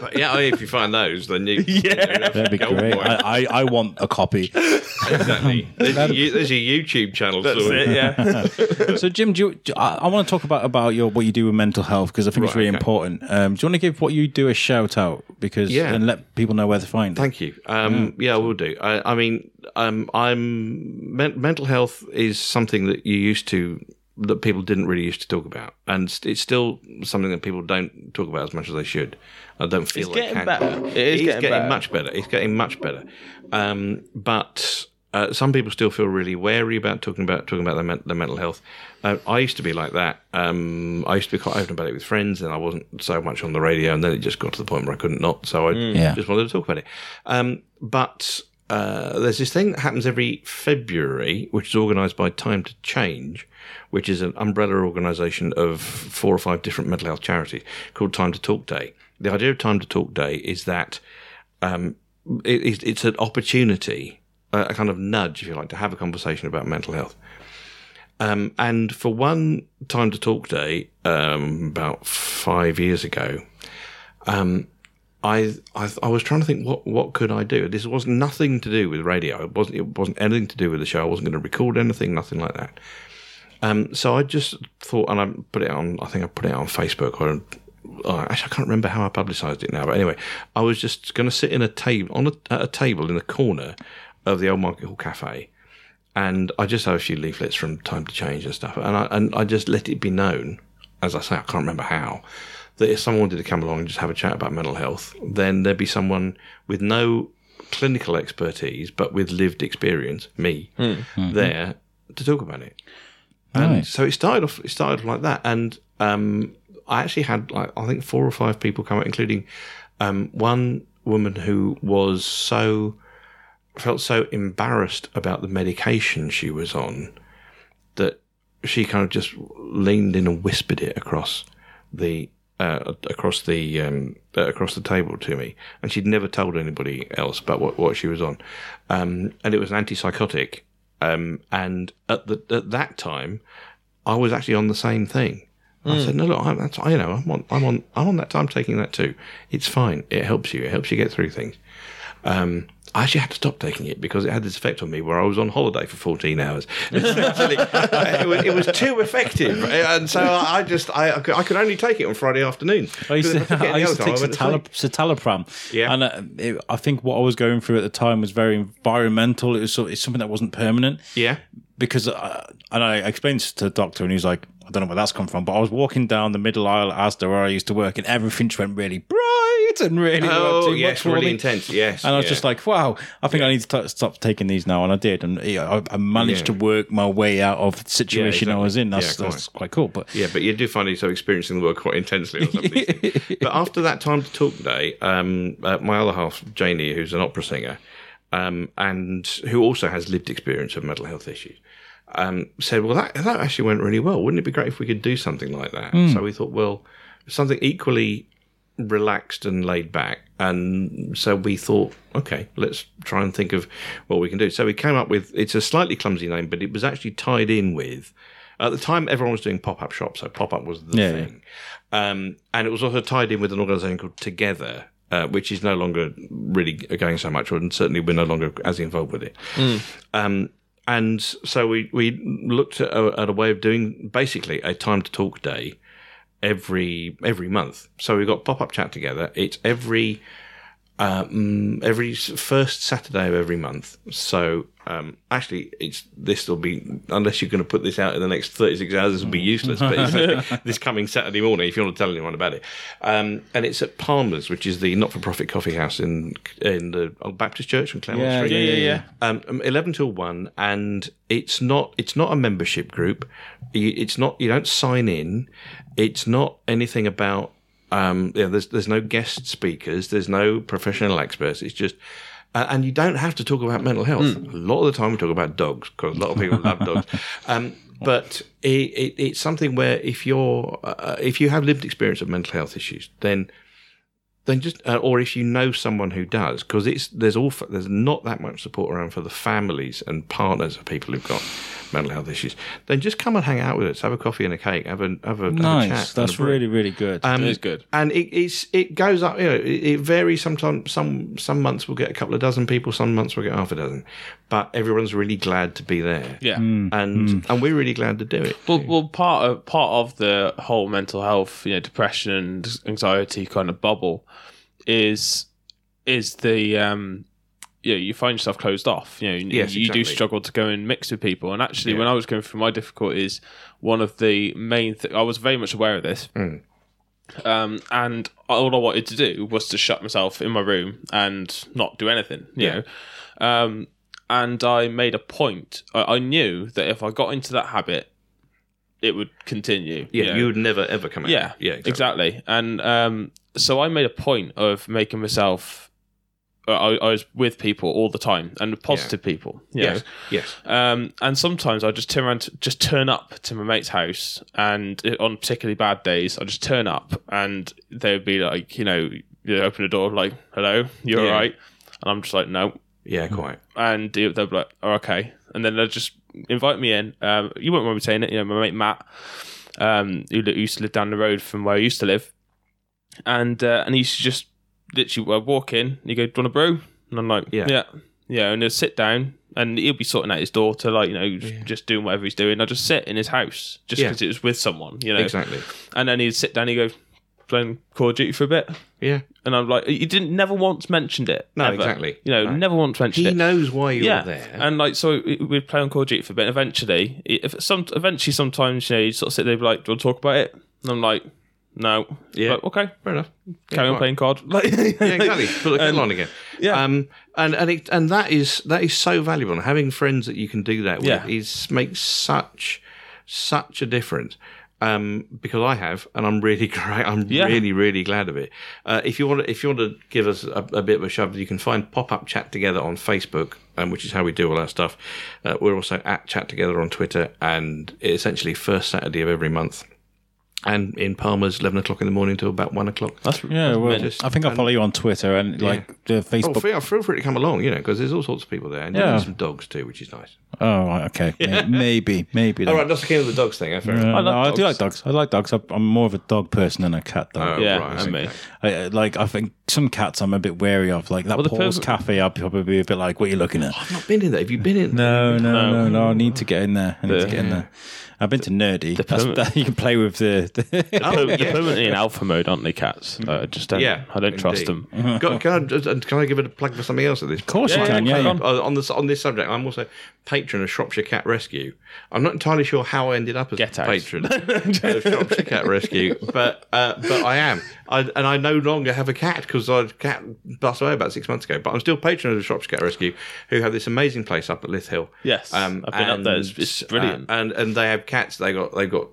But yeah, if you find those, then you Yeah. That'd be great. I, I, I want a copy. exactly. There's, your, there's your YouTube channel. That's sort of- it, yeah. So, Jim, do you, do- I, I want to talk about about your what you do with mental health because I think it's Right, really okay. important. Um, do you want to give what you do a shout out because Yeah. and let people know where to find it? Thank you. Um, yeah, I will do. I, I mean, um, I'm men- mental health is something that you used to that people didn't really used to talk about, and it's still something that people don't talk about as much as they should. I don't feel It's they getting better. It is It's getting better. much better. It's getting much better. Um, but uh, some people still feel really wary about talking about talking about their, men- their mental health. Uh, I used to be like that. Um, I used to be quite open about it with friends, and I wasn't so much on the radio. And then it just got to the point where I couldn't not, so I Yeah. just wanted to talk about it. Um, but uh, there's this thing that happens every February, which is organised by Time to Change, which is an umbrella organisation of four or five different mental health charities called Time to Talk Day. The idea of Time to Talk Day is that um, it, it's- an opportunity, a a kind of nudge, if you like, to have a conversation about mental health. Um, and for one Time to Talk Day, um, about five years ago, um, I, I I was trying to think what what could I do. This was nothing to do with radio. It wasn't it wasn't anything to do with the show. I wasn't going to record anything, nothing like that. Um, so I just thought, and I put it on. I think I put it on Facebook. Or actually, I can't remember how I publicised it now. But anyway, I was just going to sit in a table on a, at a table in the corner of the old Market Hall Cafe, and I just had a few leaflets from Time to Change and stuff, and I and I just let it be known, as I say, I can't remember how, that if someone wanted to come along and just have a chat about mental health, then there'd be someone with no clinical expertise but with lived experience, me, there to talk about it. And Right. so it started off. It started off like that, and um, I actually had like I think four or five people come out, including um, one woman who was so felt so embarrassed about the medication she was on that she kind of just leaned in and whispered it across the uh, across the um, uh, across the table to me, and she'd never told anybody else about what, what she was on, um, and it was an antipsychotic, um, and at the at that time, I was actually on the same thing. I said, no, look, I'm, that's, you know, I'm on, I'm on, I'm on that time taking that too. It's fine. It helps you. It helps you get through things. Um, I actually had to stop taking it because it had this effect on me where I was on holiday for 14 hours. It, was, it was too effective. And so I just, I, I could only take it on Friday afternoon. I used to, I used to take time, I went to citalop- sleep. citalopram. Yeah. And uh, it, I think what I was going through at the time was very environmental. It was so, it's something that wasn't permanent. Yeah. because uh, and I explained to the doctor, and he was like, "I don't know where that's come from," but I was walking down the middle aisle at Asda where I used to work, and everything just went really bright and really Oh, too yes, much for really me. intense. Yes. And I was yeah. just like, "Wow, I think I need to t- stop taking these now," and I did, and yeah, I, I managed Yeah. to work my way out of the situation I exactly. was in. That's Yeah, quite. that's quite cool, but. Yeah, but you do find yourself experiencing the world quite intensely. On some of these things. But after that time to talk day, um, uh, my other half, Janie, who's an opera singer, um, and who also has lived experience of mental health issues, um, said, "Well, that that actually went really well. Wouldn't it be great if we could do something like that?" So we thought, well, something equally relaxed and laid back. And so we thought, okay, let's try and think of what we can do. So we came up with it's a slightly clumsy name, but it was actually tied in with at the time everyone was doing pop up shops, so pop up was the Yeah, thing, um, and it was also tied in with an organisation called Together. Uh, which is no longer really going so much, and certainly we're no longer as involved with it. Um, and so we we looked at a, at a way of doing basically a time to talk day every every month. So we've got pop up chat together. It's every um, every first Saturday of every month. So um, actually, it's this will be unless you're going to put this out in the next 36 hours, this will be useless. But it's this coming Saturday morning, if you want to tell anyone about it, um, and it's at Palmer's, which is the not-for-profit coffee house in in the Old Baptist Church on Claremont Yeah, Street. Yeah, yeah, yeah. Um, um, eleven till one, and it's not it's not a membership group. It's not you don't sign in. It's not anything about um, yeah. There's there's no guest speakers. There's no professional experts. It's just. Uh, and you don't have to talk about mental health. A lot of the time, we talk about dogs because a lot of people love dogs. Um, but it, it, it's something where if you're uh, if you have lived experience of mental health issues, then then just uh, or if you know someone who does because it's there's all there's not that much support around for the families and partners of people who've got mental health issues then just come and hang out with us have a coffee and a cake have a have a, have a chat Nice. and a That's really, really good. Um, It is good. and it, it's it goes up. You know, it, it varies. Sometimes some some months we'll get a couple of dozen people. Some months we'll get half a dozen. But everyone's really glad to be there. Yeah. and and we're really glad to do it. Well, well, part of part of the whole mental health, you know, depression and anxiety kind of bubble is is the um, you know, you find yourself closed off. You know, Yes, you do struggle to go and mix with people. And actually, Yeah. when I was going through my difficulties, one of the main th- I was very much aware of this. Mm. Um, and all I wanted to do was to shut myself in my room and not do anything. You Yeah. know, um, and I made a point. I, I knew that if I got into that habit, it would continue. Yeah, you know. you would never ever come out. Yeah, yeah, exactly. And um, so I made a point of making myself. I, I was with people all the time and positive people. Yes, know. yes. Um, and sometimes I just turn around, to, just turn up to my mate's house, and on particularly bad days, I just turn up, and they would be like, you know, you open the door, like, "Hello, you Yeah. all right?" And I'm just like, "No," Yeah, quite. and they'll be like, oh, "Okay," and then they'll just invite me in. Um, you won't mind me saying it, you know, my mate Matt, um, who used to live down the road from where I used to live, and uh, and he used to just literally uh, walk in, and you go, "Do you want a brew?" And I'm like, Yeah. "Yeah, yeah," and he'll sit down. And he'll be sorting out his daughter, like you know, just, just doing whatever he's doing. I just sit in his house just Yeah. because it was with someone, you know. Exactly. And then he'd sit down, he'd go playing Call of Duty for a bit, Yeah. and I'm like, he didn't never once mentioned it. No, ever. exactly. You know, No. never once mentioned He it He knows why you're yeah, there. and like so we'd play on Call of Duty for a bit. Eventually, if some eventually sometimes you know you sort of sit there and be like, "Do you want to talk about it?" And I'm like, "No." Yeah. Like, okay. Fair enough. Carry on quite. playing COD. Like, yeah, exactly. Put the kettle on again. yeah. Um, and and it, and that is that is so valuable. And having friends that you can do that with Yeah. is makes such such a difference. Um, because I have, and I'm really great. I'm Yeah. really, really glad of it. Uh, if you want, to, if you want to give us a, a bit of a shove, you can find pop up chat together on Facebook, um, which is how we do all our stuff. Uh, we're also at chat together on Twitter, and essentially first Saturday of every month. And in Palmer's, eleven o'clock in the morning till about one o'clock. That's yeah, well, just- I think I follow you on Twitter and like the Oh, Facebook. feel, feel free to come along, you know, because there's all sorts of people there, and Yeah. there's some dogs too, which is nice. Oh, right, okay, May- maybe, maybe. then. All right, that's the king of the dogs thing. eh? Fair enough. Uh, I love no, I do like dogs. I like dogs. I- I'm more of a dog person than a cat dog. Oh, yeah, right, and me. I, I- like I think some cats I'm a bit wary of. Like that Well, the Paul's perv- Cafe, I'd probably be a bit like, "What are you looking at?" I've not been in there. Have you been in? There? No, no, No. no, no. I need to get in there. I need The- to get in there. I've been to Nerdy. That's, permanent- that, you can play with the. the Oh, They're permanently in alpha mode, aren't they, cats? Uh, I just don't. Yeah, I don't trust them. Got- can, I, uh, can I give it a plug for something else at this? Of course you can, yeah, yeah. Uh, on this on this subject, I'm also patron of Shropshire Cat Rescue. I'm not entirely sure how I ended up as Get out. patron of Shropshire Cat Rescue, but uh, but I am. I, and I no longer have a cat because I cat passed away about six months ago. But I'm still patron of the Shropshire Cat Rescue, who have this amazing place up at Lyth Hill. Yes, I've been up there. It's- it's brilliant. uh, and and they have cats. They got they got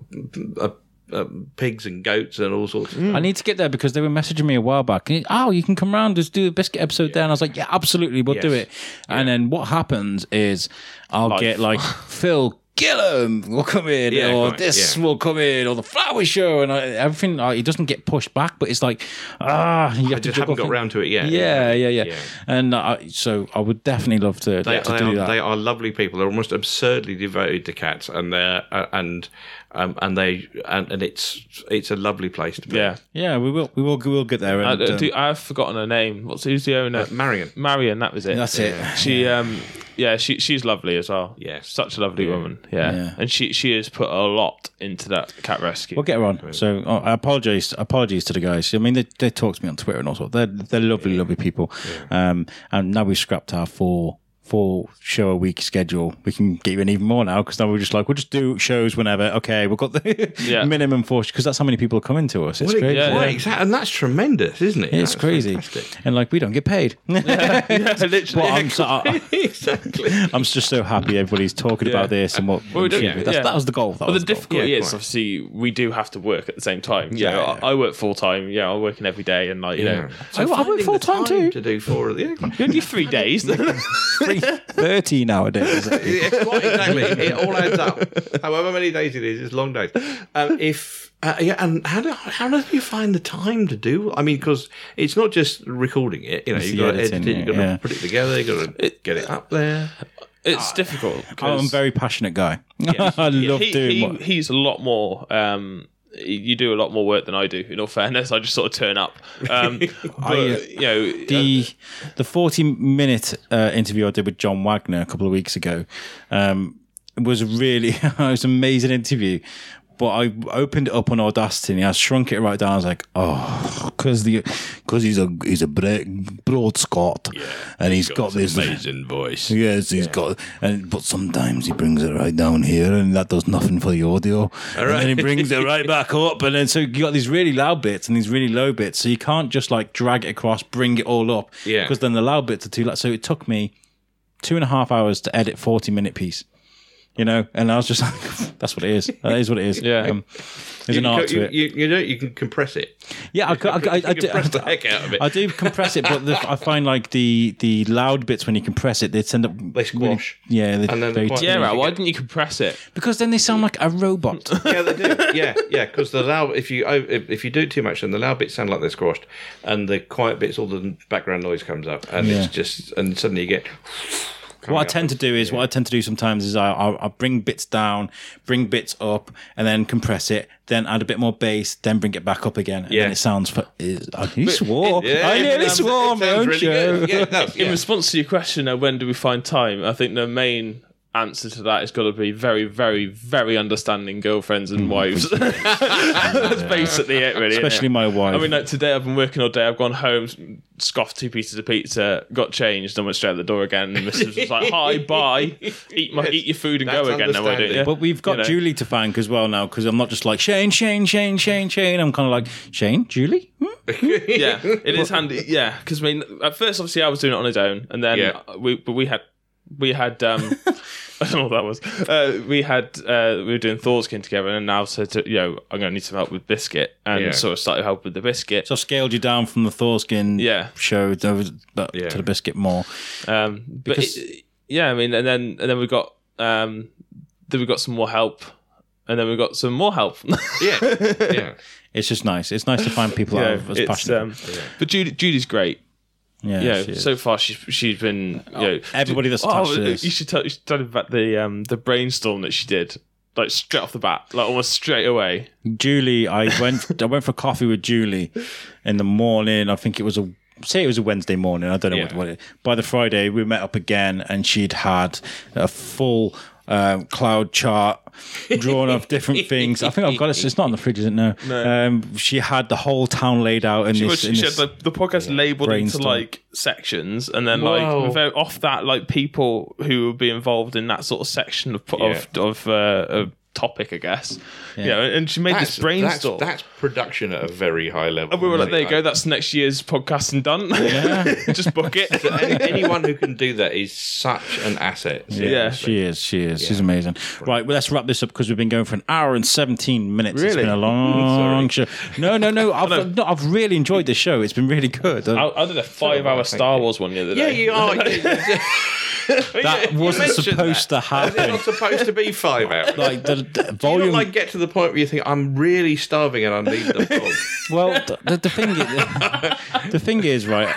uh, uh, pigs and goats and all sorts. Mm. I need to get there because they were messaging me a while back. Oh, you can come round, just do a biscuit episode there. And I was like, yeah, absolutely, we'll do Yes. it. And then what happens is I'll Life. get like Phil Gillam will come in, Yeah, or quite, this yeah. will come in, or the flower show, and I, everything. Like, it doesn't get pushed back, but it's like, ah, you have I to just juggle haven't got things. round to it yet. Yeah, yeah, yeah. Yeah. And uh, so I would definitely love to, They, to they do are, that. they are lovely people. They're almost absurdly devoted to cats, and they're uh, and um, and they and, and it's it's a lovely place to be. Yeah. yeah, we will, we will, we will get there. I, And, I um, do, I've forgotten her name. What's who's the owner? Uh, Marion. Marion, that was it. That's it. She um yeah, she she's lovely as well. Yeah, such a lovely woman. Yeah. Yeah. and she she has put a lot into that cat rescue. We'll get her on. So oh, I apologize. Apologies to the guys. I mean, they, they talk to me on Twitter and all sorts. They're they're lovely, lovely people. Um, and now we've scrapped our four four show a week schedule. We can get you in even more now because now we're just like we'll just do shows whenever. Okay, we've got the Yeah. minimum four because that's how many people are coming to us. It's Well, crazy. yeah, right, yeah. exactly, and that's tremendous, isn't it? It's That's crazy, fantastic. and like we don't get paid. yeah, literally. I'm, so, I, exactly. I'm just so happy everybody's talking Yeah. about this and what. Well, we don't- that's, yeah. That was the goal. That But was the the difficulty Yeah, is quite. obviously we do have to work at the same time. Yeah, Yeah, yeah. I, I work full time. Yeah, I'm working every day, and like you know, I- I work full-time too. To do four of the you only three days. Three thirty nowadays. yeah, quite exactly. It all adds up. However many days it is, it's long days. Um, if uh, yeah, and how do how do you find the time to do? I mean, because it's not just recording it. You know, you've got to edit it, you've got to yeah. put it together, you've got to get it up there. it's difficult. I'm a very passionate guy. I love he, doing he- what. he's a lot more. Um, you do a lot more work than I do. In all fairness, I just sort of turn up. Um, but, uh, you know, the the 40 minute uh, interview I did with John Wagner a couple of weeks ago um, was really it was an amazing interview. But I opened it up on Audacity and I shrunk it right down. I was like, oh, because the because he's a he's a bra- broad Scot and he's got, this amazing voice. Yes, he's got, and but sometimes he brings it right down here, and that does nothing for the audio. And then he brings it right back up, and then so you got these really loud bits and these really low bits, so you can't just like drag it across, bring it all up, Yeah. because then the loud bits are too loud. So it took me two and a half hours to edit forty minute piece. You know, and I was just like, "That's what it is. That is what it is." Yeah. um, there's You, an art you, to it. you, you know, you can compress it. Yeah, I, I, I, I, I, can do- press the heck out of it. I do compress it, but the, I find like the the loud bits when you compress it, they tend up They squash. Really, yeah, they're And then very quite- yeah, right. Why didn't you compress it? because then they sound like a robot. yeah, they do. Yeah, yeah. Because the loud, if you if, if you do it too much, then the loud bits sound like they're squashed, and the quiet bits, all the background noise comes up, and Yeah. it's just, and suddenly you get. What I tend to do is what I tend to do sometimes is I I, I bring bits down, bring bits up, and then compress it. Then add a bit more bass, then bring it back up again, and Yeah. then it sounds. For, is, I nearly swore. Yeah, I it nearly swore it on my really show. good. Yeah, it does, In response to your question, uh, when do we find time? I think the main answer to that has got to be very, very, very understanding girlfriends and wives. That's basically it, really. Especially my wife. I mean, like today I've been working all day. I've gone home, scoffed two pieces of pizza, got changed, and went straight out the door again. And Mrs. was like, "Hi, bye, eat my eat your food and That's go again." No, I do. understanding. Yeah. But we've got You know. Julie to thank as well now because I'm not just like Shane, Shane, Shane, Shane, Shane. I'm kind of like Shane, Julie. Hmm? yeah, it is handy. Yeah, because I mean, at first, obviously, I was doing it on his own, and then Yeah. we, but we had, we had, um, I don't know what that was. Uh, we had, uh, we were doing Thorskin together, and now said, to, you know, I'm going to need some help with biscuit, and Yeah. sort of started to help with the biscuit. So I've scaled you down from the Thorskin Yeah. show to, Yeah. to the biscuit more. Um, but Because- it- yeah, I mean, and then and then we got, um, then we got some more help, and then we got some more help. Yeah, yeah. It's just nice. It's nice to find people yeah, out of as it's, passionate. um, but Judy, Judy's great. Yeah, yeah, so far she's she's been you know everybody that's oh, this. you should tell you should tell him about the um the brainstorm that she did like straight off the bat like almost straight away Julie, I went I went for coffee with Julie in the morning. I think it was a say it was a Wednesday morning. I don't know what, what it. By the Friday, we met up again, and she'd had a full um, cloud chart drawn of different things. I think I've got it. It's not on the fridge, is it? No. Um, she had the whole town laid out in she, this. was, in she this had the, the podcast labeled into like sections and then Whoa. like very, off that like people who would be involved in that sort of section of of, of uh, a topic I guess you know and she made That's, this brainstorm That's, that's production at a very high level. and we were like there you go that's next year's podcasting done just book it any- anyone who can do that is such an asset. Yeah. She is. She is. She's amazing. Right. Well, let's wrap this up because we've been going for an hour and seventeen minutes. It's Really? been a long show. No, no, no. I've, no, I've really enjoyed this show. It's been really good. I, I did a five hour Star Wars one the other Yeah, day you are. that wasn't supposed to happen. It's not supposed to be five hours. Like the, the volume. like get to the point where you think I'm really starving and I need the dog? well, the, the, the thing is, the thing is, right.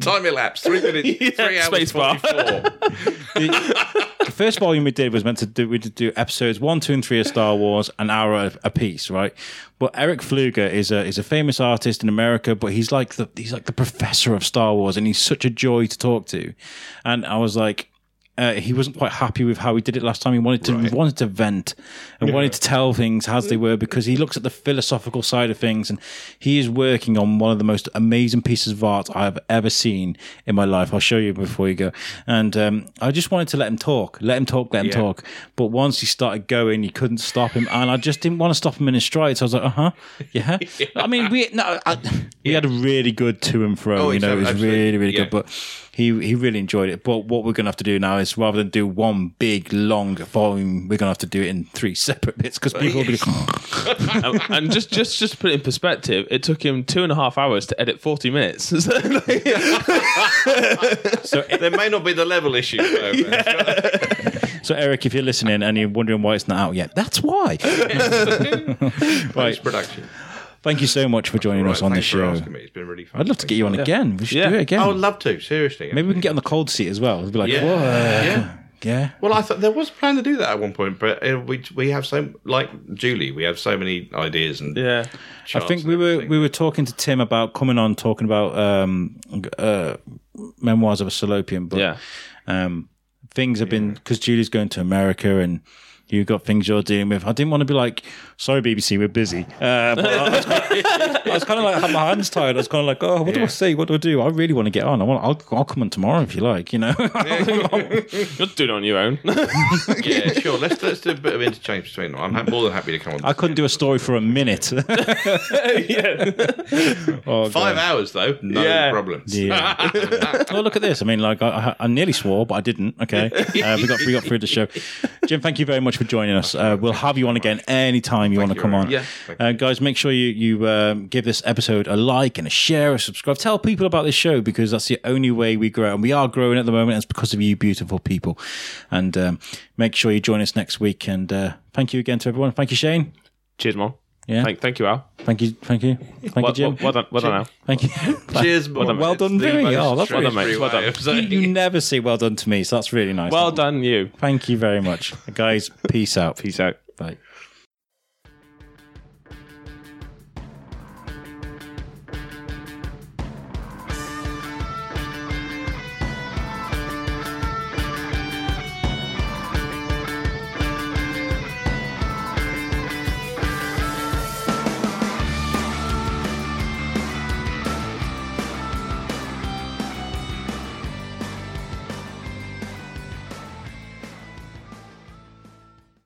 Time elapsed three minutes, three hours space bar. The, the first volume we did was meant to do we did do episodes one, two, and three of Star Wars, an hour a, a piece, right? But Eric Fluger is a is a famous artist in America, but he's like the he's like the professor of Star Wars, and he's such a joy to talk to. And I was like, uh, he wasn't quite happy with how he did it last time. He wanted to he wanted to vent and wanted to tell things as they were because he looks at the philosophical side of things and he is working on one of the most amazing pieces of art I've ever seen in my life. I'll show you before you go. And um, I just wanted to let him talk, let him talk, let him Yeah. talk. But once he started going, you couldn't stop him, and I just didn't want to stop him in his stride. So I was like, uh huh, yeah. I mean, we no, I, we had a really good to and fro. Oh, you know, it was really really Yeah. good. But he he really enjoyed it. But what we're gonna have to do now is rather than do one big long volume, we're gonna have to do it in three separate bits because people will be. and, and just just just to put it in perspective, it took him two and a half hours to edit forty minutes. So, so there may not be the level issue. Though, so Eric, if you're listening and you're wondering why it's not out yet, that's why. right. Post production. Thank you so much for joining us on the Thanks for show. asking me. It's been really fun. I'd love to get you on again. We should Yeah. do it again. I would love to. Seriously. Maybe we can get on the cool seat as well. We'll be like, Yeah. "Whoa." Yeah. yeah. Well, I thought there was a plan to do that at one point, but uh, we we have so like Julie, we have so many ideas and yeah, I think we were we were talking to Tim about coming on talking about um, uh, memoirs of a Salopian, but yeah. um, things have been because Julie's going to America and you've got things you're dealing with. I didn't want to be like, sorry, BBC, we're busy. Uh, but I was, I was kind of like, I had my hands tied. I was kind of like, oh, what do I Yeah. say? What do I do? I really want to get on. I want. I'll, I'll come on tomorrow if you like. You know. You're doing it on your own. yeah, sure. Let's let's do a bit of interchange between them. I'm ha- more than happy to come on. I couldn't do a story for a minute. oh, Five God. hours though, no Yeah. problems. Yeah. well, look at this. I mean, like, I, I, I nearly swore, but I didn't. Okay, uh, we got we got through the show. Jim, thank you very much for joining us. Uh, we'll have you on again anytime you want to come on. Yeah. Uh, guys, make sure you you um, give this episode a like and a share, a subscribe. Tell people about this show because that's the only way we grow, and we are growing at the moment. And it's because of you, beautiful people. And um, make sure you join us next week. And uh, thank you again to everyone. Thank you, Shane. Cheers, Mom. Yeah. Thank, thank you, Al. Thank you. Thank you. Thank Well, you, Jim. well, well done, well done, Al. Thank you. Cheers, Well done, Well done, the doing it. Oh, that's well done, mate. Well done. of you never say well done to me, so that's really nice. Well done, you. Thank you very much. Guys, peace out. Peace out. Bye.